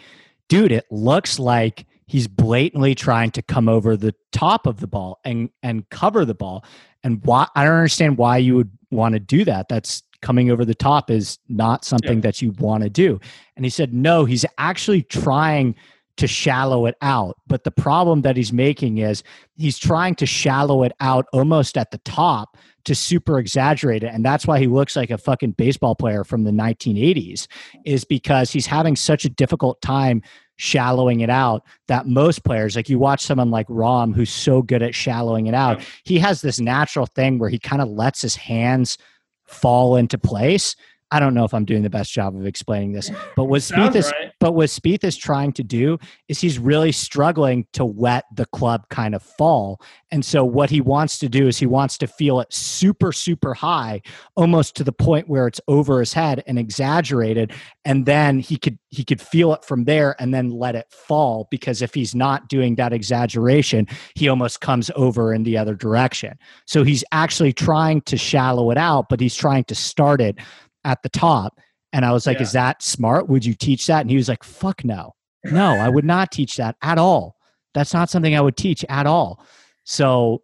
dude it looks like he's blatantly trying to come over the top of the ball and and cover the ball and why i don't understand why you would want to do that that's coming over the top is not something Yeah. that you want to do and he said no he's actually trying to shallow it out. But the problem that he's making is he's trying to shallow it out almost at the top to super exaggerate it. And that's why he looks like a fucking baseball player from the 1980s is because he's having such a difficult time shallowing it out that most players like you watch someone like Rahm who's so good at shallowing it out he has this natural thing where he kind of lets his hands fall into place I don't know if I'm doing the best job of explaining this but what Spieth is right. but what Spieth is trying to do is he's really struggling to let the club kind of fall. And so what he wants to do is he wants to feel it super, super high, almost to the point where it's over his head and exaggerated. And then he could he could feel it from there and then let it fall. Because if he's not doing that exaggeration, he almost comes over in the other direction. So he's actually trying to shallow it out, but he's trying to start it at the top. And I was like, Yeah. is that smart? Would you teach that? And he was like, fuck no. No, I would not teach that at all. That's not something I would teach at all. So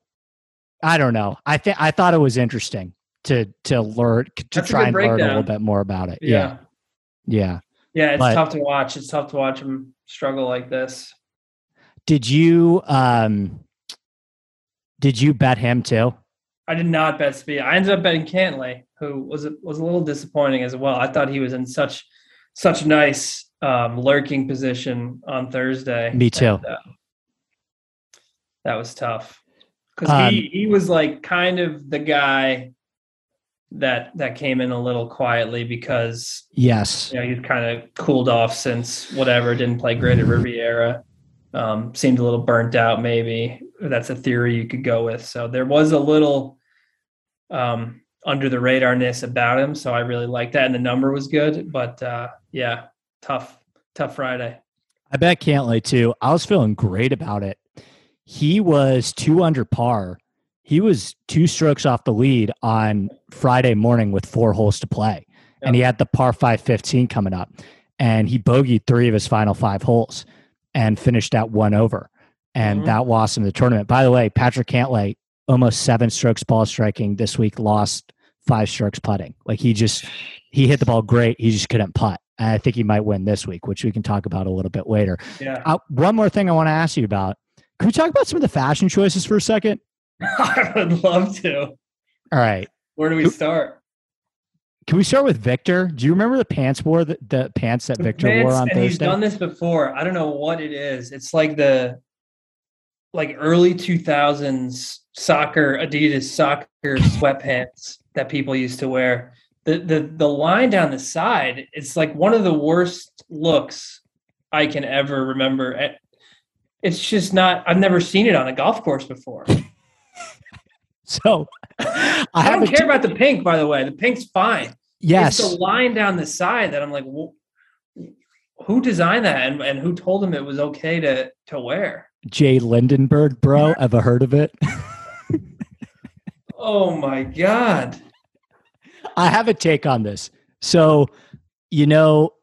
I don't know. I think I thought it was interesting to to learn to That's try and learn a little bit more about it. Yeah. Yeah. Yeah. Yeah, it's But- tough to watch. It's tough to watch him struggle like this. Did you um did you bet him too? I did not bet Spieth. I ended up betting Cantlay, who was was a little disappointing as well. I thought he was in such such nice um, lurking position on Thursday. Me too. And, uh, that was tough because Um, he he was like kind of the guy that that came in a little quietly because Yes. you know he's kind of cooled off since whatever didn't play great at Riviera. Um, seemed a little burnt out, maybe. That's a theory you could go with. So there was a little um, under the radarness about him. So I really liked that, and the number was good. But uh, yeah, tough, tough Friday. I bet Cantlay too. I was feeling great about it. He was two under par. He was two strokes off the lead on Friday morning with four holes to play. And he had the par five fifteen coming up. And he bogeyed three of his final five holes and finished at one over. And Mhm. that lost him the tournament. By the way, Patrick Cantlay, almost seven strokes ball striking this week, lost five strokes putting. Like he just, he hit the ball great. He just couldn't putt. And I think he might win this week, which we can talk about a little bit later. Yeah, Uh, one more thing I want to ask you about. Can we talk about some of the fashion choices for a second? [laughs] I would love to. All right. Where do we start? Can we start with Viktor? Do you remember the pants wore the, the pants that Viktor wore Vance, on and he's Thursday? done this before. I don't know what it is. It's like the like early 2000s soccer Adidas soccer sweatpants that people used to wear. The the the line down the side, it's like one of the worst looks I can ever remember. It's just not I've never seen it on a golf course before. [laughs] So [laughs] I, I don't care t- about the pink by the way. The pink's fine. yes. It's the line down the side that I'm like, "Wh- who designed that and, and who told him it was okay to to wear? J.Lindeberg, bro. Ever heard of it? [laughs] Oh my god! I have a take on this. So, you know,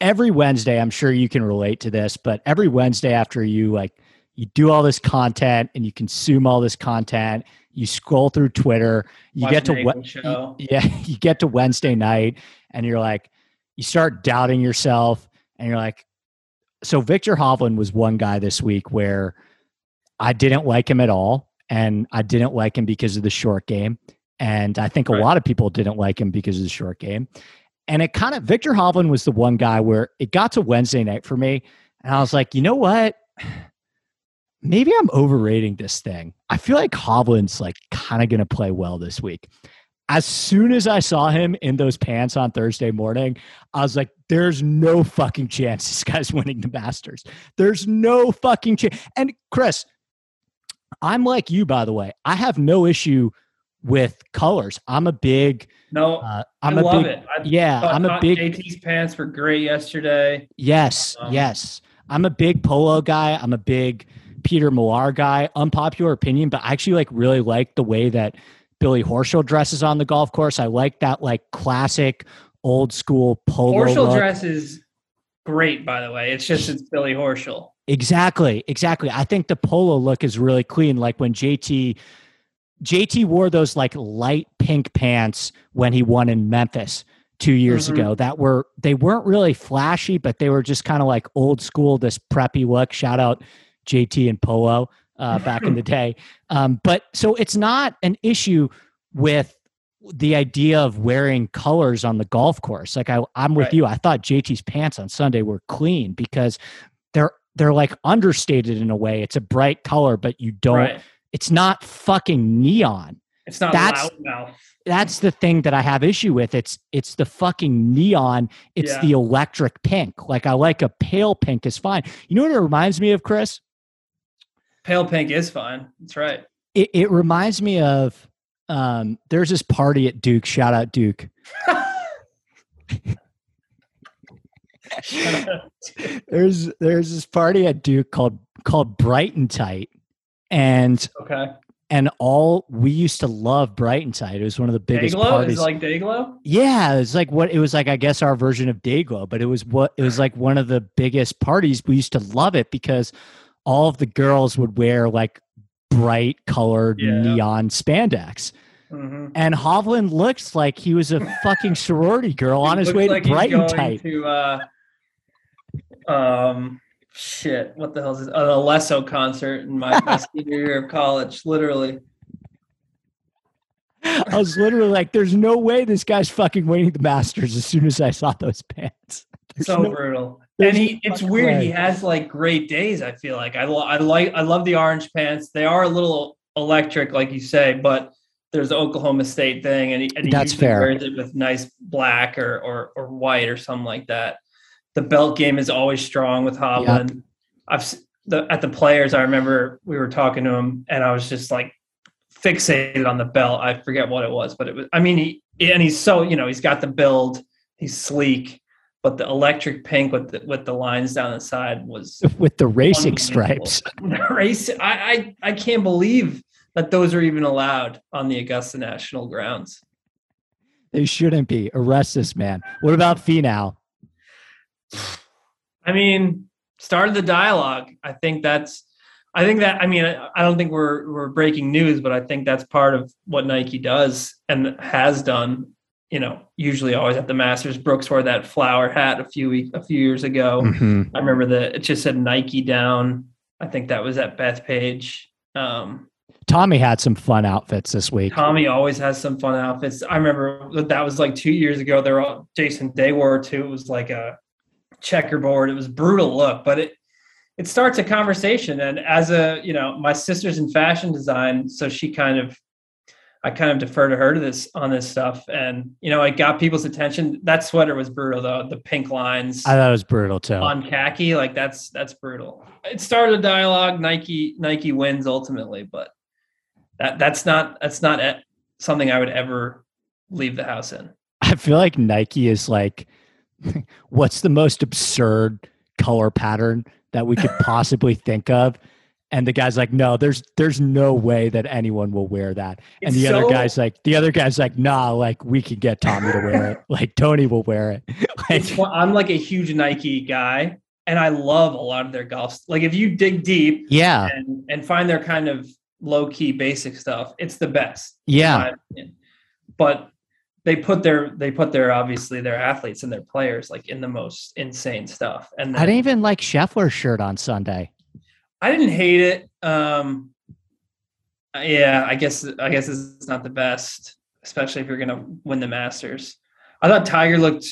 every Wednesday, I'm sure you can relate to this, but every Wednesday after you like you do all this content and you consume all this content, you scroll through Twitter, you Watch get to Nagel we- show. yeah, [laughs] you get to Wednesday night and you're like, you start doubting yourself and you're like, so Viktor Hovland was one guy this week where I didn't like him at all. And I didn't like him because of the short game. And I think a Right. lot of people didn't like him because of the short game. And it kind of, Viktor Hovland was the one guy where it got to Wednesday night for me. And I was like, you know what? [sighs] Maybe I'm overrating this thing. I feel like Hovland's like kind of going to play well this week as soon as I saw him in those pants on Thursday morning, I was like, there's no fucking chance this guy's [laughs] winning the Masters. There's no fucking chance. And Chris, I'm like you, by the way. I have no issue with colors. I'm a big, No, uh, I I'm a love big, it. I yeah, I'm a big, JT's pants were great yesterday. yes, Um, yes. I'm a big polo guy. I'm a big Peter Millar guy. Unpopular opinion, but I actually like really like the way that Billy Horschel dresses on the golf course. I like that like classic old school polo. Horschel look. dress is great, by the way. It's just it's Billy Horschel. Exactly, exactly. I think the polo look is really clean. Like when JT JT wore those like light pink pants when he won in Memphis two years Mhm. ago. That were they weren't really flashy, but they were just kind of like old school, this preppy look. Shout out JT and Polo uh, back in the [clears throat] day. Um, but so it's not an issue with the idea of wearing colors on the golf course. Like I, I'm with Right. you. I thought JT's pants on Sunday were clean because they're they're like understated in a way. It's a bright color, but you don't. Right. It's not fucking neon. It's not That's-. That's the thing that I have issue with. It's it's the fucking neon. It's Yeah. the electric pink. Like I like a pale pink is fine. You know what it reminds me of, Chris? Pale pink is fine. That's right. It it reminds me of um there's this party at Duke. Shout out Duke. [laughs] There's there's this party at Duke called called Bright and Tight. And okay. and all we used to love Brighton Tight. It was one of the biggest Dayglow parties. is like Dayglow. Yeah, it's like what it was like. I guess our version of Dayglow, but it was what it was like one of the biggest parties. We used to love it because all of the girls would wear like bright colored Yeah. neon spandex, Mhm. and Hovland looks like he was a fucking [laughs] sorority girl on his way to Brighton Tight. To, uh, um, shit. What the hell is this? An Alesso concert in my, my [laughs] senior year of college. Literally. I was literally like, "There's no way this guy's fucking winning the Masters." As soon as I saw those pants, [laughs] There's so no- brutal. And he, it's weird. He has like great days. I feel like I, lo- I like, I love the orange pants. They are a little electric, like you say, but there's the Oklahoma State thing, and he, and he That's fair. wears it with nice black or, or or white or something like that. The belt game is always strong with Hovland. I've the at the players. I remember we were talking to him, and I was just like fixated on the belt. I forget what it was, but it was. I mean, he and he's so you know he's got the build. He's sleek, but the electric pink with the, with the lines down the side was [laughs] with the racing stripes. [laughs] Race. I, I I can't believe that those are even allowed on the Augusta National grounds. They shouldn't be. Arrest this man. What about Finau? I mean, started the dialogue. I think that's. I think that. I mean, I, I don't think we're we're breaking news, but I think that's part of what Nike does and has done. You know, usually always at the Masters. Brooks wore that flower hat a few week a few years ago. Mhm. I remember that it just said Nike down. I think that was at Bethpage. Um, Tommy had some fun outfits this week. Tommy always has some fun outfits. I remember that, that was like two years ago. They're all Jason Day wore too. It was like a checkerboard. It was brutal look, but it it starts a conversation. And as a you know, my sister's in fashion design, so she kind of I kind of defer to her to this on this stuff. And you know, it got people's attention. That sweater was brutal though. The pink lines I thought it was brutal too. on khaki, like that's that's brutal. It started a dialogue. Nike Nike wins ultimately, but that that's not that's not something I would ever leave the house in. I feel like Nike is like, [laughs] what's the most absurd color pattern that we could [laughs] possibly think of? And the guy's like, no, there's there's no way that anyone will wear that. And It's the other so- guy's like, the other guy's like, nah, like we can get Tommy to wear it. Like Tony will wear it. [laughs] Like, I'm like a huge Nike guy, and I love a lot of their golf. Like if you dig deep yeah, and and find their kind of low key basic stuff, it's the best. yeah. But they put their they put their obviously their athletes and their players like in the most insane stuff. And I didn't even like Scheffler's shirt on Sunday. I didn't hate it. Um, yeah, I guess I guess it's not the best, especially if you're gonna win the Masters. I thought Tiger looked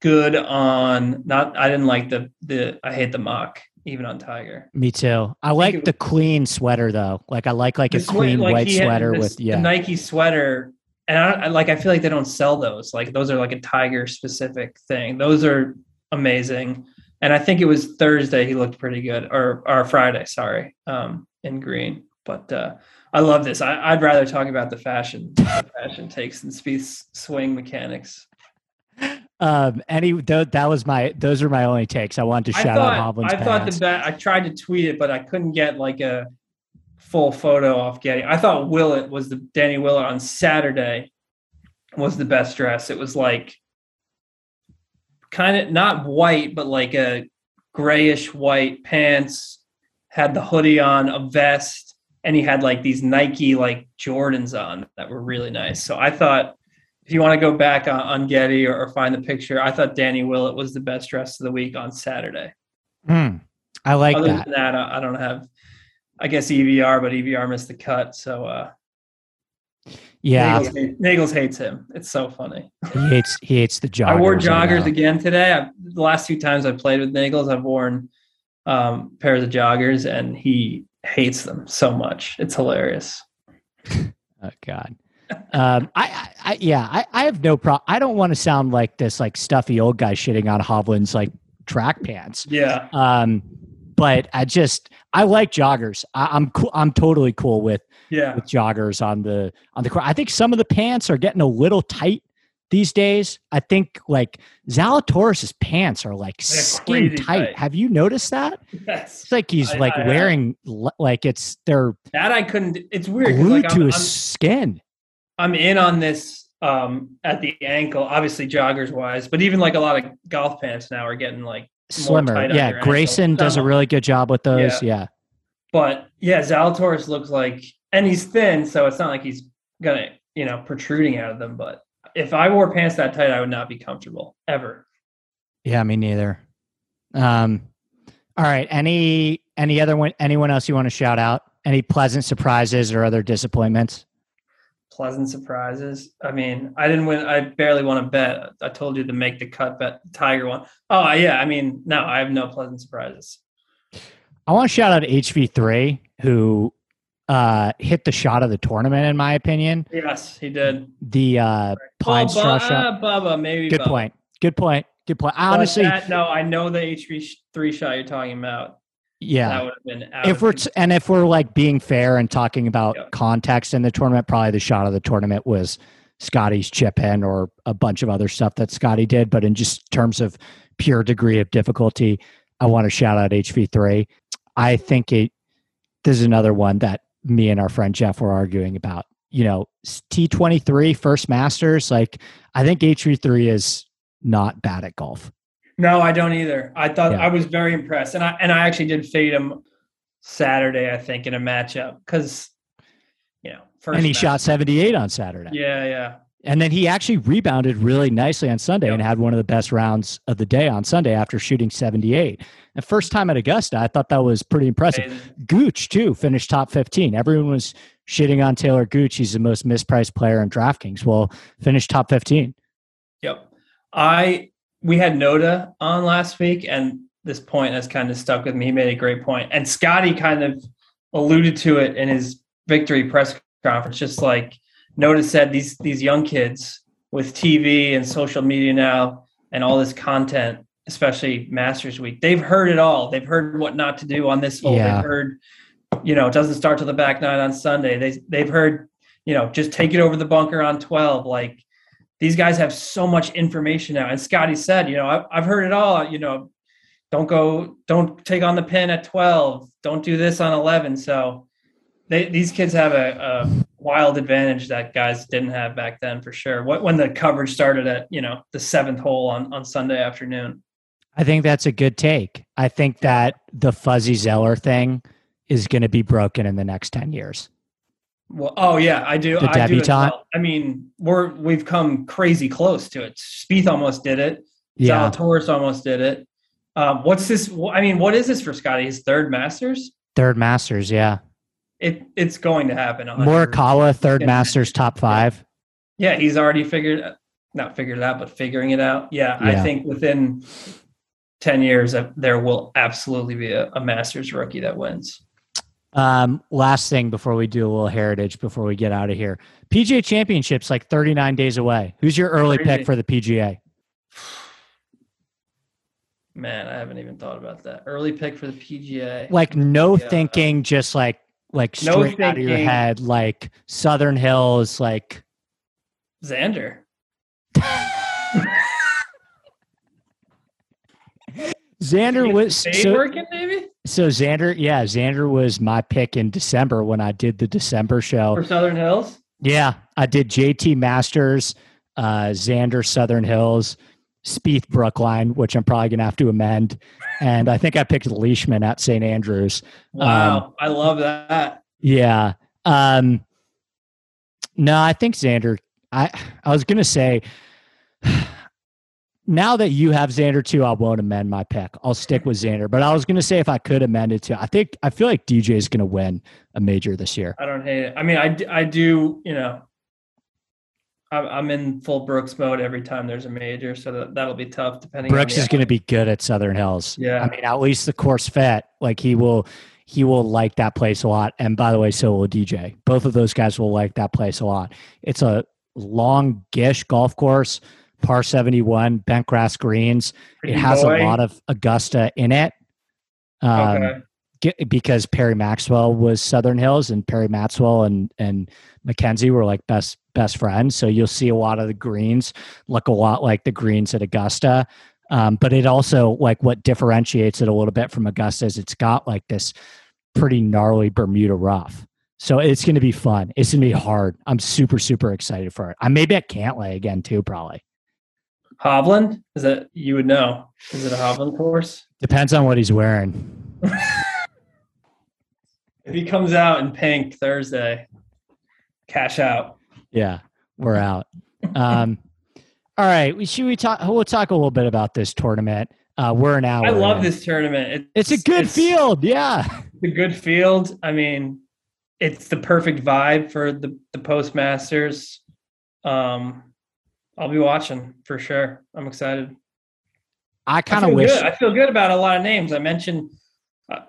good on not. I didn't like the the. I hate the mock even on Tiger. Me too. I like the clean sweater though. Like I like like a clean like, white sweater this- with the yeah. Nike sweater, and I, I like. I feel like they don't sell those. Like those are like a Tiger specific thing. Those are amazing. And I think it was Thursday. He looked pretty good, or or Friday. Sorry, um, in green. But uh, I love this. I, I'd rather talk about the fashion, the fashion takes than Spieth's swing mechanics. Um, any th- that was my those are my only takes. I wanted to shout thought out Hovland's I thought the bet. I tried to tweet it, but I couldn't get like a full photo off Getty. I thought Willett was the Danny Willett on Saturday was the best dress. It was like kind of not white, but like a grayish white pants. Had the hoodie on, a vest, and he had like these Nike like Jordans on that were really nice. So I thought if you want to go back on, on Getty or, or find the picture, I thought Danny Willett was the best dress of the week on Saturday. Hmm. I like Other that. than that, I, I don't have. I guess EVR, but EVR missed the cut. So uh, Yeah, Nagels, hate- Nagels hates him. It's so funny. he hates he hates the joggers. I wore joggers again today. I, the last two times I played with Nagels, I've worn um, pairs of joggers, and he hates them so much. It's hilarious. [laughs] Oh God. Um, I, I, yeah, I, I have no problem. I don't want to sound like this like stuffy old guy shitting on Hovland's like track pants. Yeah, Um, but I just I like joggers. I, I'm cool. I'm totally cool with yeah. with joggers on the on the court. I think some of the pants are getting a little tight these days. I think like Zalatoris's pants are like They're skin tight. tight. Have you noticed that? Yes. It's like he's I- like I wearing le- like it's they're That I couldn't. It's weird glued Like, to I'm, his I'm, skin. I'm in on this um, at the ankle, obviously joggers wise, but even like a lot of golf pants now are getting like Slimmer. Yeah, your ankle. Grayson does a really good job with those. Yeah. But yeah, Zalatoris looks like, and he's thin, so it's not like he's gonna, you know, protruding out of them. But if I wore pants that tight, I would not be comfortable ever. Yeah, me neither. Um, all right. Any any other one? Anyone else you want to shout out? Any pleasant surprises or other disappointments? Pleasant surprises. I mean, I didn't win. I barely won a bet. I told you to make the cut bet. Tiger one. Oh yeah. I mean, no, I have no pleasant surprises. I want to shout out HV3 who uh, hit the shot of the tournament. In my opinion, Yes, he did. the uh, pine oh, straw Bu- shot. Bubba, maybe. Good Bubba. point. Good point. Good point. I honestly, that- no, I know the HV three shot you're talking about. yeah. That would have been if we're t- and if we're like being fair and talking about Yeah. context in the tournament, probably the shot of the tournament was Scotty's chip in or a bunch of other stuff that Scotty did. But in just terms of pure degree of difficulty, I want to shout out HV3. I think it. This is another one that me and our friend Jeff were arguing about. You know, T twenty three first Masters. Like I think HV3 is not bad at golf. No, I don't either. I thought Yeah. I was very impressed, and I and I actually did fade him Saturday. I think in a matchup because you know first and he match- shot seventy eight on Saturday. Yeah, yeah, And then he actually rebounded really nicely on Sunday Yep. and had one of the best rounds of the day on Sunday after shooting 78. The first time at Augusta, I thought that was pretty impressive. Amazing. Gooch, too, finished top 15. Everyone was shitting on Taylor Gooch. He's the most mispriced player in DraftKings. Well, finished top 15. Yep. I we had Noda on last week, and this point has kind of stuck with me. He made a great point, and Scotty kind of alluded to it in his victory press conference. Just like Noda that these these young kids with TV and social media now, and all this content, especially Masters Week, they've heard it all. They've heard what not to do on this hole. Yeah. They've heard, you know, it doesn't start till the back nine on Sunday. They they've heard, you know, just take it over the bunker on twelve, like these guys have so much information now. And Scotty said, you know, I've, I've heard it all. You know, don't go, don't take on the pin at 12. Don't do this on 11. So they, these kids have a, a wild advantage that guys didn't have back then for sure. What when the coverage started at you know the seventh hole on on Sunday afternoon. I think that's a good take. I think that the Fuzzy Zoeller thing is going to be broken in the next ten years. Well, oh yeah, I do. The I do well. I mean, we're we've come crazy close to it. Spieth almost did it. Yeah, Zalatoris almost did it. Um, what's this? I mean, what is this for Scotty? His third Masters? third Masters. Yeah, It it's going to happen. 100%. Morikawa third Yeah. Masters top five. Yeah, he's already figured not figured it out, but figuring it out. Yeah, I think within ten years uh, there will absolutely be a, a Masters rookie that wins. Um, last thing before we do a little heritage before we get out of here. PGA Championships like 39 days away. Who's your early pick for the PGA? [sighs] Man, I haven't even thought about that. Early pick for the PGA. Like no Yeah. thinking, just like like No straight out of your head, like Southern Hills, like Xander. Xander was so, working, maybe so Xander, yeah, Xander was my pick in December when I did the December show. for Southern Hills. Yeah, I did JT Masters, uh, Xander Southern Hills, Spieth Brookline, which I'm probably gonna have to amend, and I think I picked Leishman at St Andrews. Wow, Um, I love that. Yeah. Um, no, I think Xander. I I was gonna say. [sighs] Now that you have Xander too, I won't amend my pick. I'll stick with Xander. But I was gonna say if I could amend it too, I think I feel like DJ is gonna win a major this year. I don't hate it. I mean, I, I do, you know, I'm, I'm in full Brooks mode every time there's a major, so that, that'll be tough depending Brooks is going to be good at Southern Hills. Yeah. I mean, at least the course fit. Like he will, he will like that place a lot. And by the way, so will DJ. Both of those guys will like that place a lot. It's a long-ish golf course, par seventy-one, bent grass greens. Pretty it has boy. a lot of Augusta in it. Um, Okay. Because Perry Maxwell was Southern Hills and Perry Maxwell and and MacKenzie were like best best friends. So you'll see a lot of the greens look a lot like the greens at Augusta. Um, but it also like what differentiates it a little bit from Augusta is it's got like this pretty gnarly Bermuda rough. So it's going to be fun. It's going to be hard. I'm super super excited for it. I may be at Cantlay again too, probably. Hovland? Is that you would know? Is it a Hovland course? Depends on what he's wearing. [laughs] If he comes out in pink Thursday, cash out. Yeah, we're out. Um, [laughs] all right, we should we talk? We'll talk a little bit about this tournament. Uh, we're an hour. I love in. this tournament. It's a good it's field. Yeah, [laughs] it's A good field. I mean, it's the perfect vibe for the the postmasters. Um, I'll be watching for sure. I'm excited. I kind of wish. good. I feel good about a lot of names. I mentioned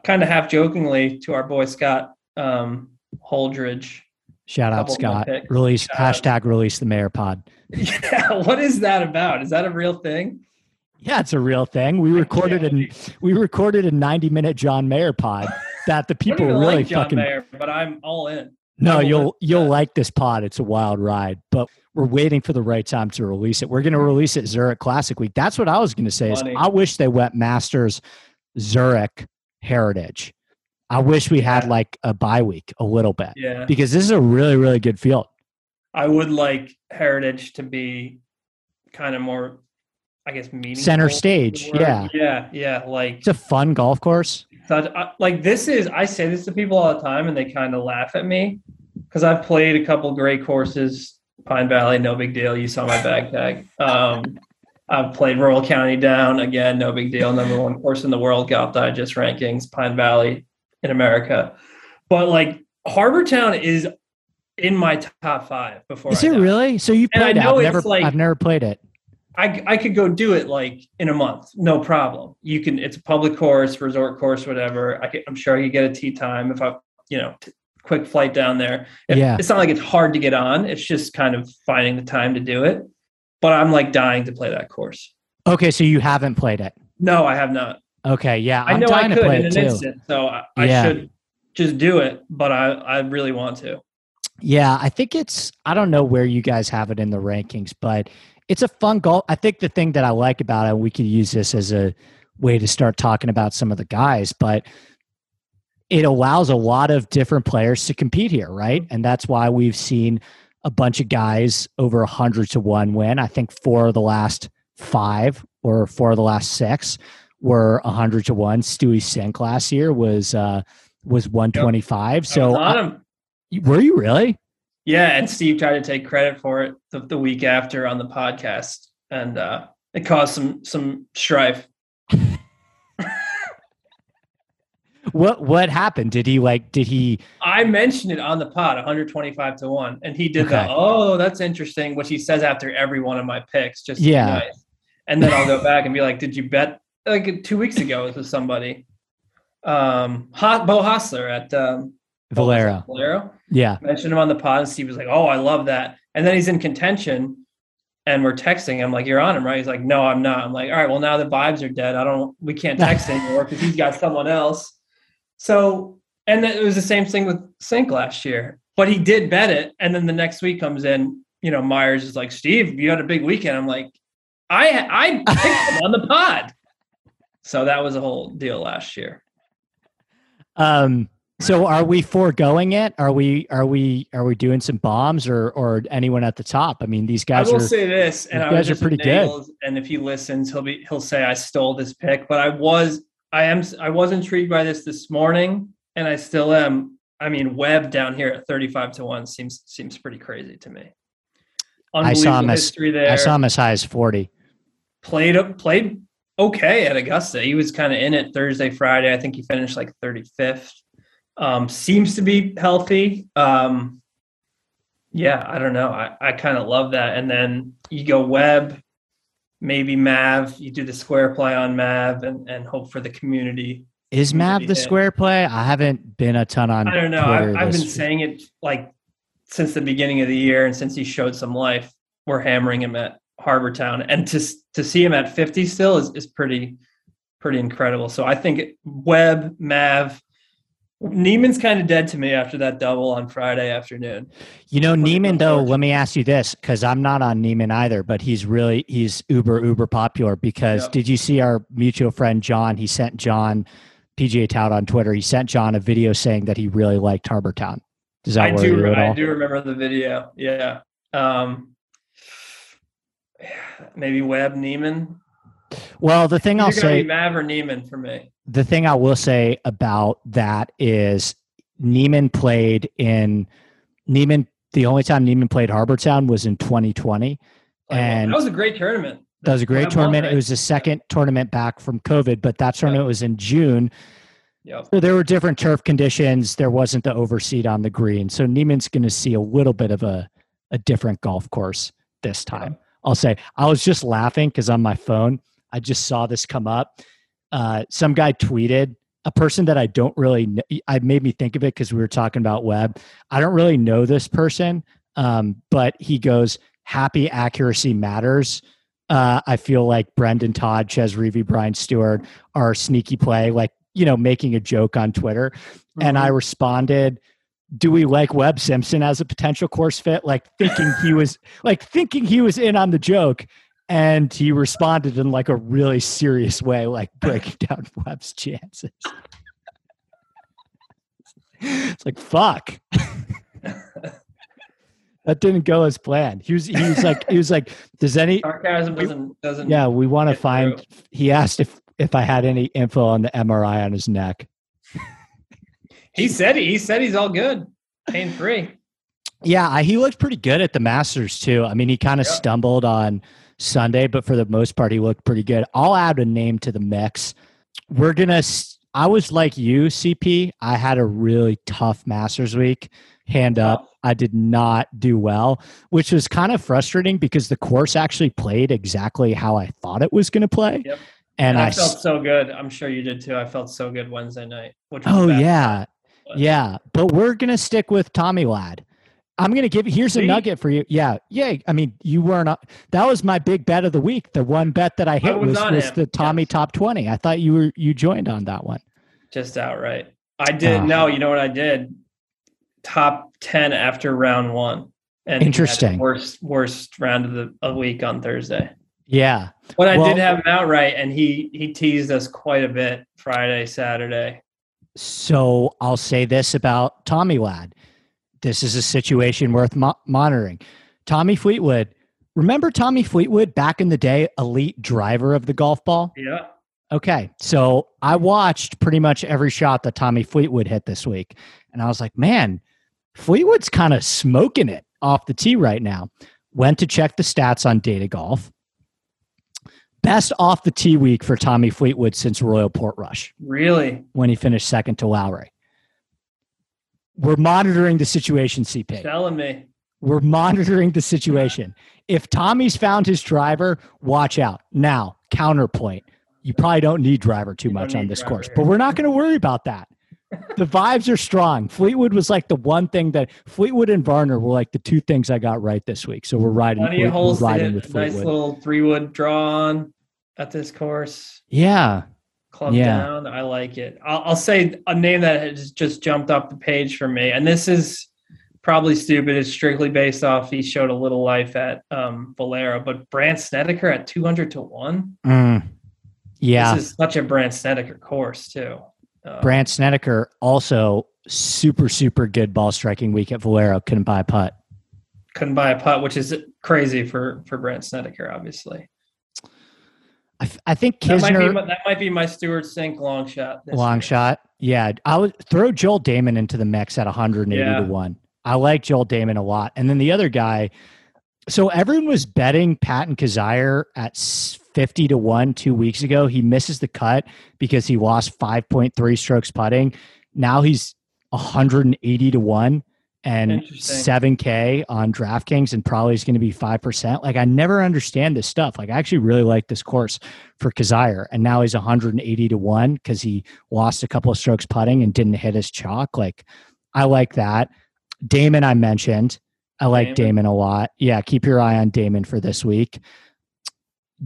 kind of half jokingly to our boy Scott um, Holdridge. Shout out couple of my Scott. Release Shout out. hashtag release the mayor pod. [laughs] Yeah, what is that about? Is that a real thing? Yeah, it's a real thing. We recorded a we recorded a ninety minute John Mayer pod [laughs] that the people really like fucking. Mayer, but I'm all in. No, I will you'll to you'll like this pod. It's a wild ride, but we're waiting for the right time to release it. We're going to release it Zurich Classic Week. That's what I was going to say. Is I wish they went Masters Zurich Heritage. I wish we had like a bye week a little bit Yeah, because this is a really really good field. I would like Heritage to be kind of more, I guess, meaningful. Center stage, yeah. yeah, yeah. Like It's a fun golf course. like this is. I say this to people all the time, and they kind of laugh at me because I've played a couple great courses. Pine Valley, no big deal. You saw my bag tag. Um, I've played Royal County down again, no big deal. Number one course in the world, Golf Digest rankings, Pine Valley in America. But like Harbour Town is in my top five before. Is I it die. really? So you And I played it? I've never like- I've never played it. I, I could go do it like in a month, no problem. You can, it's a public course, resort course, whatever. I could, I'm sure I could get a tee time if I, you know, t- quick flight down there. It- Yeah. It's not like it's hard to get on. It's just kind of finding the time to do it. But I'm like dying to play that course. Okay, so you haven't played it. No, I have not. Okay, yeah, i I'm know I dying to could play in it an too. instant. So I, I Yeah. should just do it, but I, I really want to. Yeah, I think it's I don't know where you guys have it in the rankings, but it's a fun golf. I think the thing that I like about it, we could use this as a way to start talking about some of the guys, but it allows a lot of different players to compete here, right? Mm-hmm. And that's why we've seen a bunch of guys over a hundred to one win. I think four of the last five or four of the last six were a hundred to one. Stewie Cink last year was uh was one twenty five. So I, were you really? Yeah, and Steve tried to take credit for it the, the week after on the podcast, and uh, it caused some some strife. What what happened? Did he like? Did he? I mentioned it on the pod, 125 to one, and he did okay. the oh, that's interesting, which he says after every one of my picks. Just yeah, nice. and then I'll go back and be like, did you bet like two weeks ago with somebody? Um, Hot Beau Hossler at um, Valero. Valero. Yeah. Mentioned him on the pod, and Steve was like, "Oh, I love that." And then he's in contention, and we're texting. I'm like, "You're on him, right?" He's like, "No, I'm not." I'm like, "All right, well now the vibes are dead. I don't. We can't text [laughs] anymore because he's got someone else." So, and it was the same thing with Cink last year, but he did bet it, and then the next week comes in. You know, Myers is like, "Steve, you had a big weekend." I'm like, "I I picked him on the [laughs] pod." So that was a whole deal last year. Um so are we foregoing it? Are we are we are we doing some bombs or or anyone at the top? I mean, these guys. I will are, say this, and I guys are pretty good. And if he listens, he'll be he'll say I stole this pick, but I was I am I was intrigued by this this morning, and I still am. I mean, Webb down here at thirty five to one seems seems pretty crazy to me. I saw him as I saw him as high as forty. Played played okay at Augusta. He was kind of in it Thursday, Friday. I think he finished like thirty fifth um, seems to be healthy. Um, yeah, I don't know. I, I kind of love that. And then you go Webb, maybe Mav. You do the square play on Mav and, and hope for the community. Is Mav the hit. square play? I haven't been a ton on. I don't know. I've, I've been saying it like since the beginning of the year, and since he showed some life, we're hammering him at Harbour Town, and to to see him at fifty still is is pretty pretty incredible. So I think Webb, Mav, Niemann's kind of dead to me after that double on Friday afternoon. You know, Niemann though, let me ask you this because I'm not on Niemann either, but he's really he's uber uber popular because yep. did you see our mutual friend John? He sent John PGA Tout on Twitter. He sent John a video saying that he really liked Harbour Town. Does that I do I do remember the video. Yeah. Um [sighs] maybe Webb Niemann. Well, the thing I'll say, Mav or Niemann for me. The thing I will say about that is Niemann played in Niemann. The only time Niemann played Harbour Town was in 2020, and that was a great tournament. That was a great tournament. It was the second tournament back from COVID, but that tournament yep. was in June. Yep. So there were different turf conditions. There wasn't the overseed on the green. So Niemann's going to see a little bit of a, a different golf course this time. Yep. I'll say I was just laughing because on my phone I just saw this come up. Uh, some guy tweeted a person that I don't really know. I made me think of it because we were talking about Webb. I don't really know this person, um, but he goes, "Happy accuracy matters." Uh, I feel like Brendan Todd, Chez Reavie, Brian Stuard are sneaky play, like you know, making a joke on Twitter, mm-hmm. and I mm-hmm. responded do we like Webb Simpson as a potential course fit? Like thinking he was like thinking he was in on the joke and he responded in like a really serious way, like [laughs] breaking down Webb's chances. it's like fuck. [laughs] that didn't go as planned. He was he was like he was like, does any [laughs] sarcasm doesn't doesn't Yeah, we want to find through. he asked if if I had any info on the MRI on his neck. he said he, he said he's all good. Pain free. Yeah, he looked pretty good at the Masters too. I mean, he kind of yep. stumbled on Sunday, but for the most part, he looked pretty good. I'll add a name to the mix. We're gonna. I was like you, CP. I had a really tough Masters week. Hand up, I did not do well, which was kind of frustrating because the course actually played exactly how I thought it was going to play. Yep. And, and I, I, felt so good. I'm sure you did too. I felt so good Wednesday night. oh yeah, yeah. But we're gonna stick with Tommy Ladd. I'm going to give here's See? a nugget for you. Yeah. Yeah. I mean, you weren't, that was my big bet of the week. The one bet that I hit I was, was, was the Tommy yes. top 20. I thought you were, you joined on that one. Just outright. I did. Uh, no, you know what I did? Top 10 after round one. And interesting. Worst, worst round of the a week on Thursday. Yeah. But I Well- did have him outright, and he he teased us quite a bit Friday, Saturday. So I'll say this about Tommy Lad. This is a situation worth mo- monitoring. Tommy Fleetwood. Remember Tommy Fleetwood back in the day, elite driver of the golf ball? Yeah. Okay. So I watched pretty much every shot that Tommy Fleetwood hit this week. And I was like, man, Fleetwood's kind of smoking it off the tee right now. Went to check the stats on Data Golf. Best off the tee week for Tommy Fleetwood since Royal Portrush Really? when he finished second to Lowry. We're monitoring the situation, CP. Telling me. We're monitoring the situation. If Tommy's found his driver, watch out. Now, counterpoint. You probably don't need driver too You much on this driver course, but we're not going to worry about that. the vibes are strong. Fleetwood was like the one thing that Fleetwood and Varner were like the two things I got right this week. So we're riding, we're, we're riding with Nice little three wood draw on at this course. yeah. Club Yeah. down. I like it. I'll, I'll say a name that has just jumped off the page for me, and this is probably stupid. It's strictly based off he showed a little life at um, Valero, but Brandt Snedeker at two hundred to one. Mm. Yeah. This is such a Brandt Snedeker course too. Um, Brandt Snedeker also super, super good ball striking week at Valero. Couldn't buy a putt. couldn't buy a putt, which is crazy for for Brandt Snedeker, obviously. I, think That might, be Kisner, my, that might be my Stewart Cink long shot. this long year. shot. Yeah. I would throw Joel Dahmen into the mix at 180 Yeah. to 1. I like Joel Dahmen a lot. And then the other guy, so everyone was betting Patton Kizzire at 50 to 1 two weeks ago. He misses the cut because he lost 5.3 strokes putting. Now he's 180 to 1 and 7K on DraftKings and probably is going to be 5%. Like, I never understand this stuff. Like, I actually really like this course for Kizzire. And now he's 180 to 1 because he lost a couple of strokes putting and didn't hit his chalk. Like, I like that. Dahmen, I mentioned. I like Dahmen. Dahmen a lot. Yeah, keep your eye on Dahmen for this week.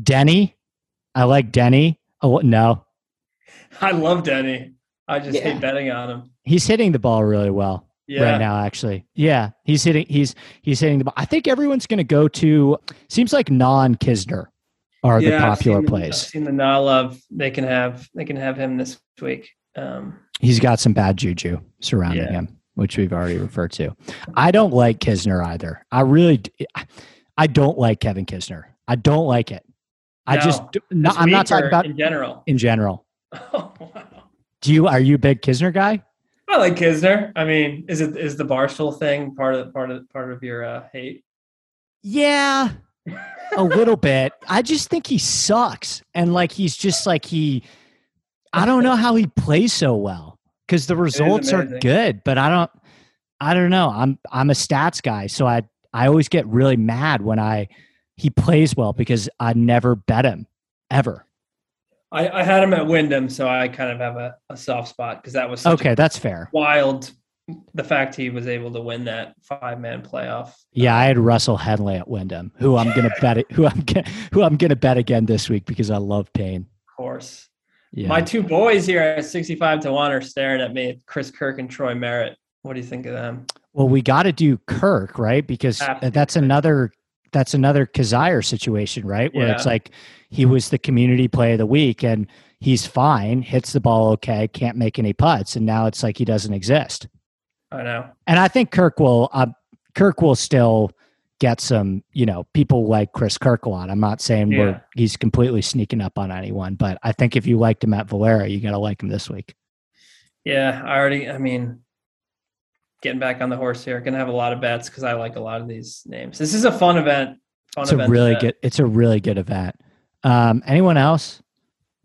Denny, I like Denny. Oh, no, I love Denny. I just Yeah. hate betting on him. he's hitting the ball really well. Yeah. right now actually yeah he's hitting he's he's hitting the ball i think everyone's going to go to seems like non kisner are the Yeah, I've popular the- I've plays seen the now love they can have they can have him this week. Um, he's got some bad juju surrounding Yeah. him which we've already referred to i don't like kisner either i really i don't like kevin kisner i don't like it i No. just d- no, this i'm not talking about in general. in general [laughs] Oh, wow. do you are you a big kisner guy I like Kisner. I mean, is it is the Barstool thing part of part of part of your uh, hate? yeah a little [laughs] bit. I just think he sucks. And like he's just like he I don't know how he plays so well cuz the results are good, but I don't I don't know. I'm I'm a stats guy, so I I always get really mad when I he plays well because I never bet him ever. I, I had him at Wyndham, so I kind of have a, a soft spot because that was Okay, that's fair. wild. The fact he was able to win that five man playoff. Yeah, I had Russell Henley at Wyndham, who I'm gonna bet it, who I'm gonna, who I'm gonna bet again this week because I love Payne. Of course. Yeah. My two boys here at 65 to 1 are staring at me, Chris Kirk and Troy Merritt. What do you think of them? Well, we got to do Kirk, right? Because do that's another that's another Kizzire situation, right? Where it's like he was the community play of the week and he's fine, hits the ball okay, can't make any putts, and now it's like he doesn't exist. I know. And I think Kirk will uh, Kirk will still get some, you know, people like Chris Kirk a lot. I'm not saying Yeah. we're he's completely sneaking up on anyone, but I think if you liked him at Valero, you got to like him this week. Yeah, I already, I mean, getting back on the horse here, gonna have a lot of bets because I like a lot of these names. This is a fun event. Fun It's a event to really good. It's a really good event. Um, anyone else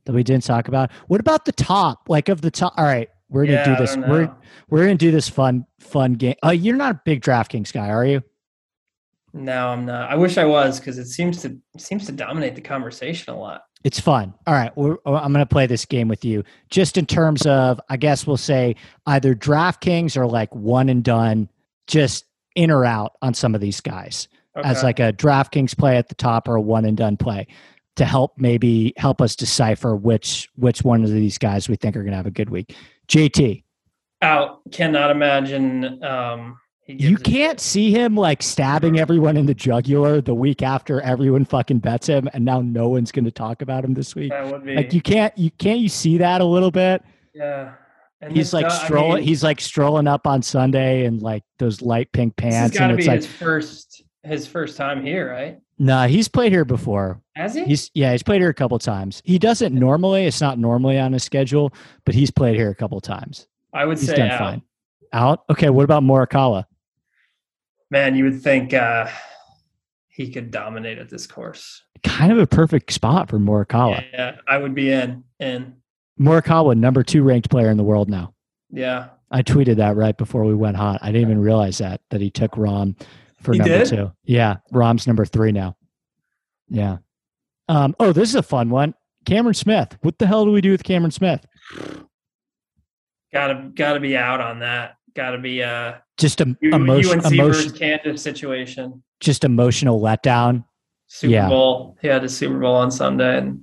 that we didn't talk about? What about the top? Like of the top? All right, we're gonna Yeah, do this. We're we're gonna do this fun fun game. Uh, you're not a big DraftKings guy, are you? No, I'm not. I wish I was because it seems to seems to dominate the conversation a lot. It's fun. All right, we're, I'm going to play this game with you. Just in terms of, I guess we'll say either DraftKings or like one and done, just in or out on some of these guys as like a DraftKings play at the top or a one and done play to help maybe help us decipher which which one of these guys we think are going to have a good week. JT, out. Cannot imagine um, You can't see him like stabbing everyone in the jugular the week after everyone fucking bets him, and now no one's going to talk about him this week. That would be Like you can't, you can't you see that a little bit? yeah. And He's like guy- I strolling. mean, he's like strolling up on Sunday in like those light pink pants, and it's be like, his first his first time here, right? nah, he's played here before. Has he? He's yeah, he's played here a couple times. He doesn't normally. It's not normally on his schedule, but he's played here a couple times. I would He's say done out. fine. Out. Okay. What about Morikawa? Man, you would think uh, he could dominate at this course. Kind of a perfect spot for Morikawa. Yeah, I would be in. In Morikawa, number two ranked player in the world now. yeah, I tweeted that right before we went hot. I didn't even realize that that he took Rahm for He number did? two. Yeah, Rahm's number three now. Yeah. Um. Oh, this is a fun one. Cameron Smith. What the hell do we do with Cameron Smith? gotta gotta be out on that. Gotta be uh Just a U- emotion, UNC emotion, Kansas situation. just emotional letdown. Super Yeah. Bowl. He had his Super Bowl on Sunday, and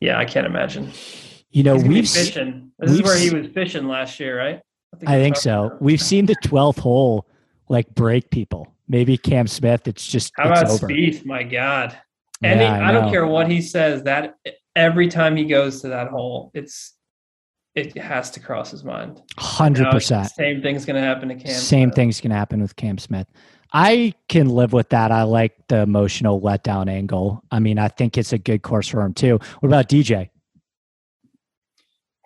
yeah, I can't imagine. You know, He's gonna be we've fishing. This is we've where he was fishing last year, right? I we think so. about. We've seen the twelfth hole like break people. Maybe Cam Smith. It's just How it's about over. Spieth? My God. And Yeah, he, I I, don't care what he says. That every time he goes to that hole, it's it has to cross his mind. Hundred percent. Same thing's going to happen to Cam. Same Smith. thing's gonna happen with Cam Smith. I can live with that. I like the emotional letdown angle. I mean, I think it's a good course for him too. What about DJ?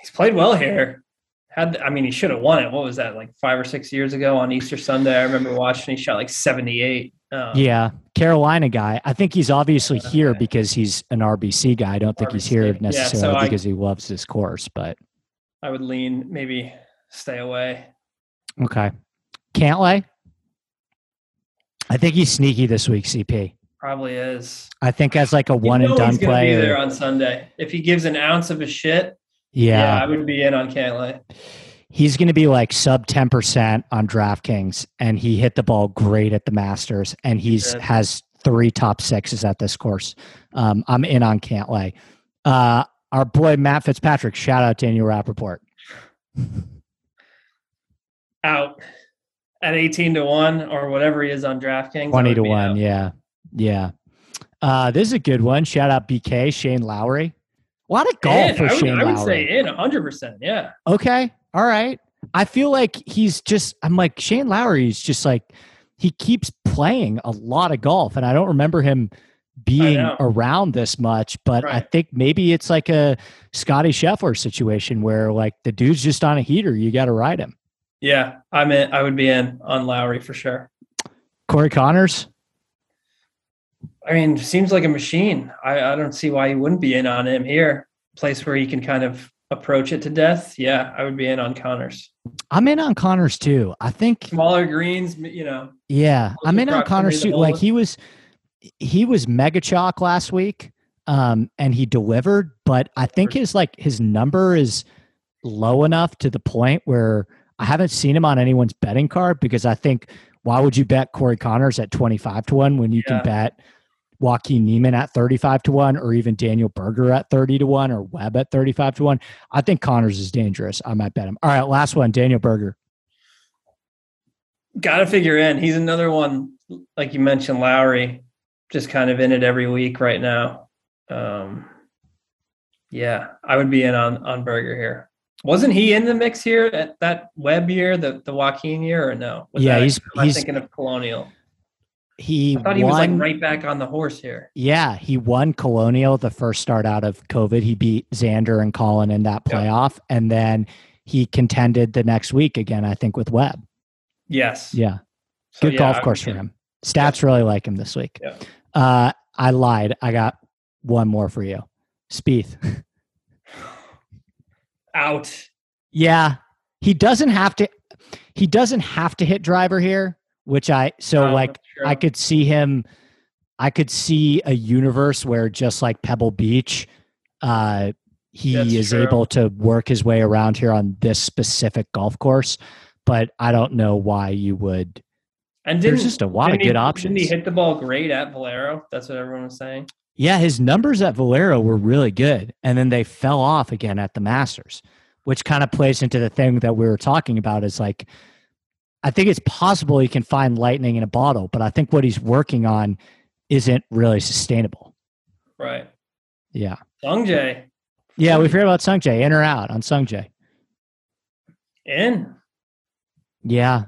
He's played well here. Had I mean, he should have won it. What was that? Like five or six years ago on Easter Sunday. I remember watching. He shot like seventy eight. Um, Yeah, Carolina guy. I think he's obviously here because he's an RBC guy. I don't think he's here RBC. Yeah, necessarily so I- because he loves this course, but I would lean maybe stay away. okay. Cantlay. I think he's sneaky this week, CP. Probably is. I think as like a You one and done play. Be there on Sunday. If he gives an ounce of a shit, yeah, yeah, I would be in on Cantlay. he's going to be like sub 10% on DraftKings and he hit the ball great at the Masters and he's has three top sixes at this course. Um, I'm in on Cantlay. Uh, our boy Matt Fitzpatrick, shout out to Daniel Rapaport. Out at eighteen to one or whatever he is on DraftKings. 20 to 1. out. Yeah. Yeah. Uh, this is a good one. Shout out BK, Shane Lowry. A lot of golf In. for I would, Shane I would Lowry. say in hundred percent. Yeah. Okay. All right. I feel like he's just, I'm like, Shane Lowry is just like, he keeps playing a lot of golf. And I don't remember him being around this much, but I think maybe it's like a Scotty Scheffler situation where like the dude's just on a heater. You got to ride him. Yeah. I'm in. I would be in on Lowry for sure. Corey Conners. I mean, seems like a machine. I, I don't see why you wouldn't be in on him here. Place where he can kind of approach it to death. Yeah, I would be in on Conners. I'm in on Conners too. I think Smaller greens, you know. Yeah, I'm in on Conners proximity to Suit. Like he was, he was mega chalk last week, um, and he delivered. But I think his like his number is low enough to the point where I haven't seen him on anyone's betting card because I think why would you bet Corey Conners at twenty five to one when you Yeah. can bet Joaquin Niemann at thirty five to one or even Daniel Berger at thirty to one or Webb at thirty five to one? I think Conners is dangerous. I might bet him. All right, last one, Daniel Berger. Got to figure in. He's another one, like you mentioned, Lowry, just kind of in it every week right now. Um, yeah, I would be in on on Berger here. Wasn't he in the mix here at that Webb year, the the Joaquin year, or no? Was Yeah, he's- he's- thinking of Colonial. He I thought he won. was like right back on the horse here. Yeah, he won Colonial the first start out of COVID. He beat Xander and Collin in that Yeah. playoff, and then he contended the next week again. I think with Webb. Yes. Yeah, So, good yeah, golf course for him. Stats really like him this week. Yeah. Uh, I lied. I got one more for you, Spieth. Out. yeah, he doesn't have to. He doesn't have to hit driver here, which I so like true. I could see him. I could see a universe where just like Pebble Beach, uh, he That's is true. able to work his way around here on this specific golf course. But I don't know why you would. And There's just a lot of he- good Didn't options. he hit the ball great at Valero? That's what everyone was saying. Yeah, his numbers at Valero were really good, and then they fell off again at the Masters, which kind of plays into the thing that we were talking about. Is like, I think it's possible he can find lightning in a bottle, but I think what he's working on isn't really sustainable. Right. Yeah. Sungjae Yeah, we've heard about Sungjae, in or out on Sungjae. in. Yeah.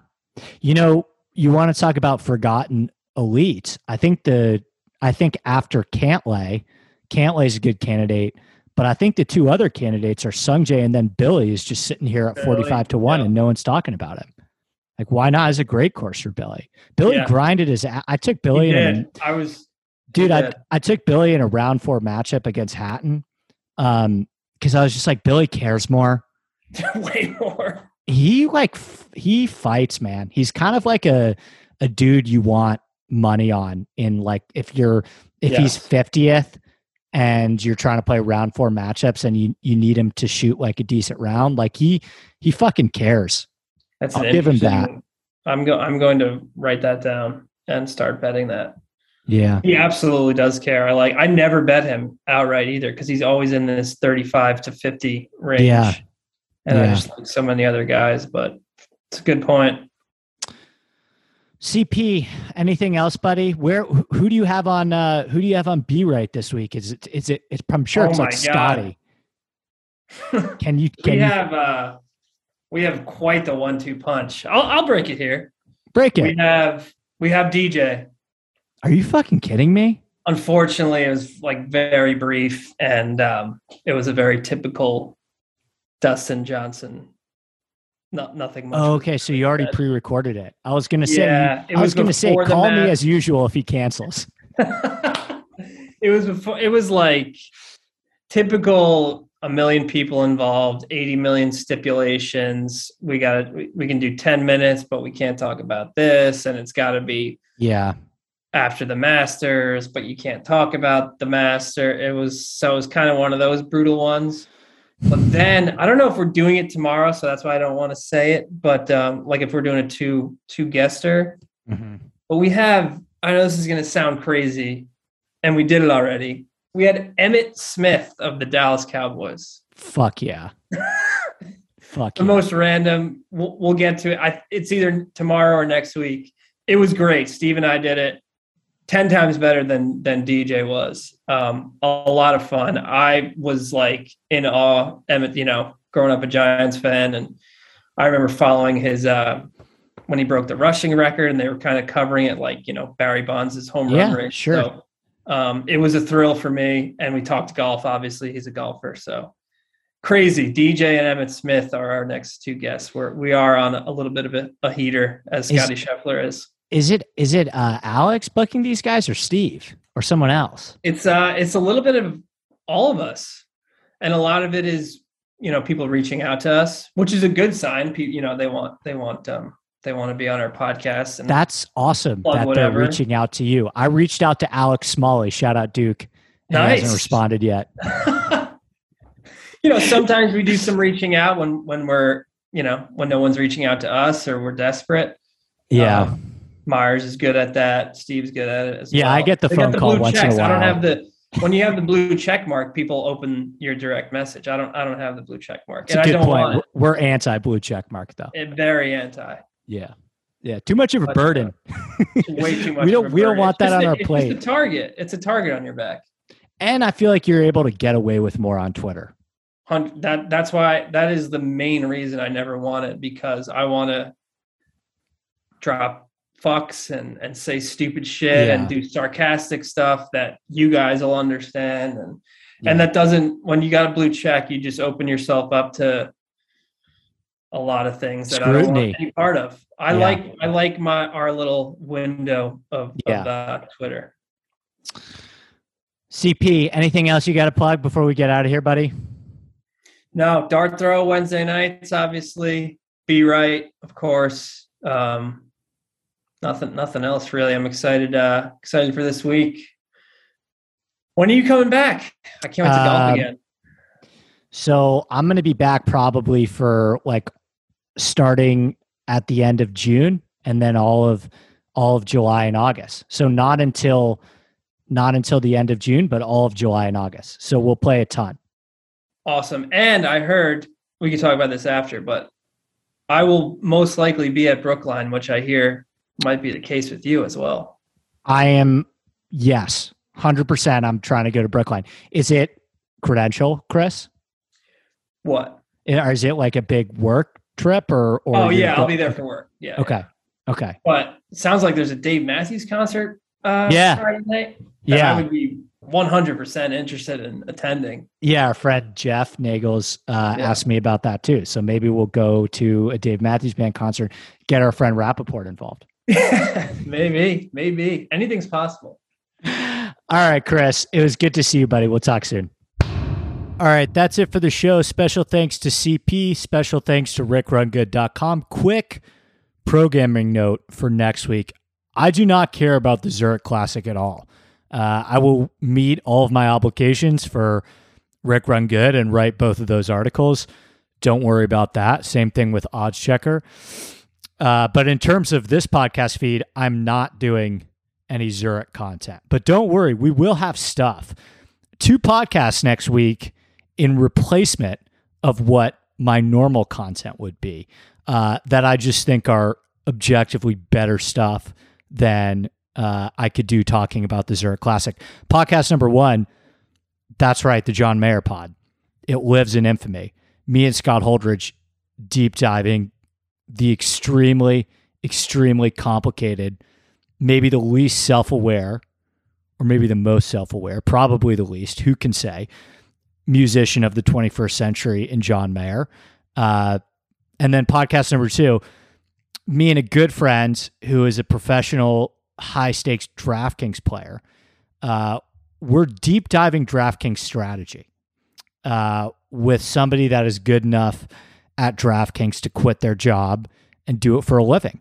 You know, you want to talk about forgotten elites. I think the I think after Cantlay, Cantlay's a good candidate, but I think the two other candidates are Sungjae and then Billy is just sitting here at 45 to 1 yeah. and no one's talking about him. Like why not as a great course for Billy? Billy Yeah. grinded his I took Billy in a. I was dude, I. I took Billy in a round 4 matchup against Hatton. Um cuz I was just like Billy cares more. [laughs] way more. He like he fights man he's kind of like a a dude you want money on in like if you're if he's 50th and you're trying to play round four matchups and you you need him to shoot like a decent round like he he fucking cares That's I'll give him interesting- I'm go. I'm going to write that down and start betting that. yeah He absolutely does care. I like. I never bet him outright either because he's always in this 35 to 50 range. Yeah. And I Yeah. just like so many other guys, but it's a good point. cp anything else buddy where who do you have on uh who do you have on b right this week is it is it it's, i'm sure Oh it's like my scotty [laughs] can you can we you have uh we have quite the one-two punch. I'll I'll break it here. break it. We have we have DJ. are you fucking kidding me Unfortunately, it was like very brief, and um, it was a very typical Dustin Johnson. Not nothing much. Oh, okay, so you already said. pre-recorded it. I was gonna say, Yeah, it I was was gonna say, call me as usual if he cancels. [laughs] it was before. It was like typical. A million people involved, 80 million stipulations. We got we, we can do 10 minutes, but we can't talk about this, and it's got to be Yeah, after the Masters, but you can't talk about the Master. It was so it was kind of one of those brutal ones. But then I don't know if we're doing it tomorrow, so that's why I don't want to say it. But um, like if we're doing a two two guester, but we have. I know this is going to sound crazy, and we did it already. We had Emmitt Smith of the Dallas Cowboys. fuck yeah, [laughs] fuck The yeah. most random. We'll, we'll get to it. I, it's either tomorrow or next week. It was great. Steve and I did it. Ten times better than than DJ was. Um, a, a lot of fun. I was like in awe. Emmitt, you know, growing up a Giants fan, and I remember following his uh, when he broke the rushing record, and they were kind of covering it like you know Barry Bonds' home Yeah, run rate. sure. So, um, it was a thrill for me, and we talked golf. Obviously, he's a golfer, so crazy. DJ and Emmitt Smith are our next two guests. We're we are on a little bit of a, a heater, as Scotty Scheffler is. Is it is it uh, Alex booking these guys or Steve or someone else? It's uh, it's a little bit of all of us, and a lot of it is you know people reaching out to us, which is a good sign. Pe- You know, they want they want um they want to be on our podcast, and That's awesome that whatever. they're reaching out to you. I reached out to Alex Smalley. Shout out Duke. And He hasn't responded yet. [laughs] you know, sometimes we do some reaching out when when we're you know when no one's reaching out to us or we're desperate. Yeah. Um, Myers is good at that. Steve's good at it as Yeah, well. I get the They phone got call once in a checks. I don't have the when you have the blue check mark, people open your direct message. I don't I don't have the blue check mark. it's a and I good don't point. want We're anti blue check mark though. it. Very anti. Yeah. Yeah. Too much of a Much burden. [laughs] Way too much. We don't- a we don't want that on a- our plate. It's a target. It's a target on your back. And I feel like you're able to get away with more on Twitter. That that's why that is the main reason I never want it because I want to drop fucks and and say stupid shit Yeah. and do sarcastic stuff that you guys will understand and Yeah. and that doesn't when you got a blue check you just open yourself up to a lot of things that I don't Scrutiny. want any part of. I Yeah. like I like my our little window of, Yeah. of uh, Twitter. CP, anything else you got to plug before we get out of here, buddy? No, dart throw Wednesday nights, obviously. Be right, of course. Um, nothing, nothing else really. I'm excited, uh, excited for this week. When are you coming back? I can't wait to Um, golf again. So I'm going to be back probably for like starting at the end of June and then all of all of July and August. So not until not until the end of June, but all of July and August. So we'll play a ton. Awesome. And I heard we could talk about this after, but I will most likely be at Brookline, which I hear might be the case with you as well. I am, yes, 100%. I'm trying to go to Brookline. Is it credential, Chris? What? Or is it like a big work trip or? or oh, yeah, go- I'll be there for work. Yeah. Okay. Okay. But it sounds like there's a Dave Matthews concert uh, Yeah. Friday night. Yeah. I would be 100% interested in attending. Yeah, our friend Jeff Nagels uh, Yeah. asked me about that too. So maybe we'll go to a Dave Matthews Band concert, get our friend Rapaport involved. [laughs] maybe, maybe. Anything's possible. All right, Chris, it was good to see you, buddy. We'll talk soon. All right, that's it for the show. Special thanks to CP. Special thanks to rickrungood.com. Quick programming note for next week. I do not care about the Zurich Classic at all. Uh, I will meet all of my obligations for Rick Run Good and write both of those articles. Don't worry about that. Same thing with Odds Checker. Uh, but in terms of this podcast feed, I'm not doing any Zurich content. But don't worry, we will have stuff. Two podcasts next week in replacement of what my normal content would be uh, that I just think are objectively better stuff than uh, I could do talking about the Zurich Classic. Podcast number one, that's right, the John Mayer pod. It lives in infamy. Me and Scott Holdridge deep diving the extremely, extremely complicated, maybe the least self aware, or maybe the most self aware, probably the least, who can say, musician of the 21st century in John Mayer. Uh, and then podcast number two, me and a good friend who is a professional high stakes DraftKings player. Uh, we're deep diving DraftKings strategy uh, with somebody that is good enough at DraftKings to quit their job and do it for a living.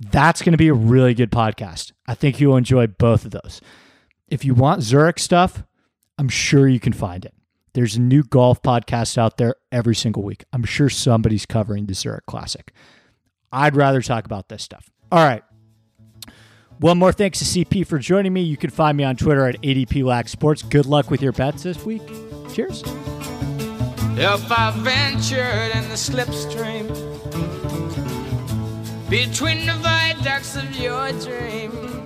That's going to be a really good podcast. I think you'll enjoy both of those. If you want Zurich stuff, I'm sure you can find it. There's a new golf podcast out there every single week. I'm sure somebody's covering the Zurich Classic. I'd rather talk about this stuff. All right. One more thanks to CP for joining me. You can find me on Twitter at ADP Lack Sports. Good luck with your bets this week. Cheers. If I ventured in the slipstream between the viaducts of your dream,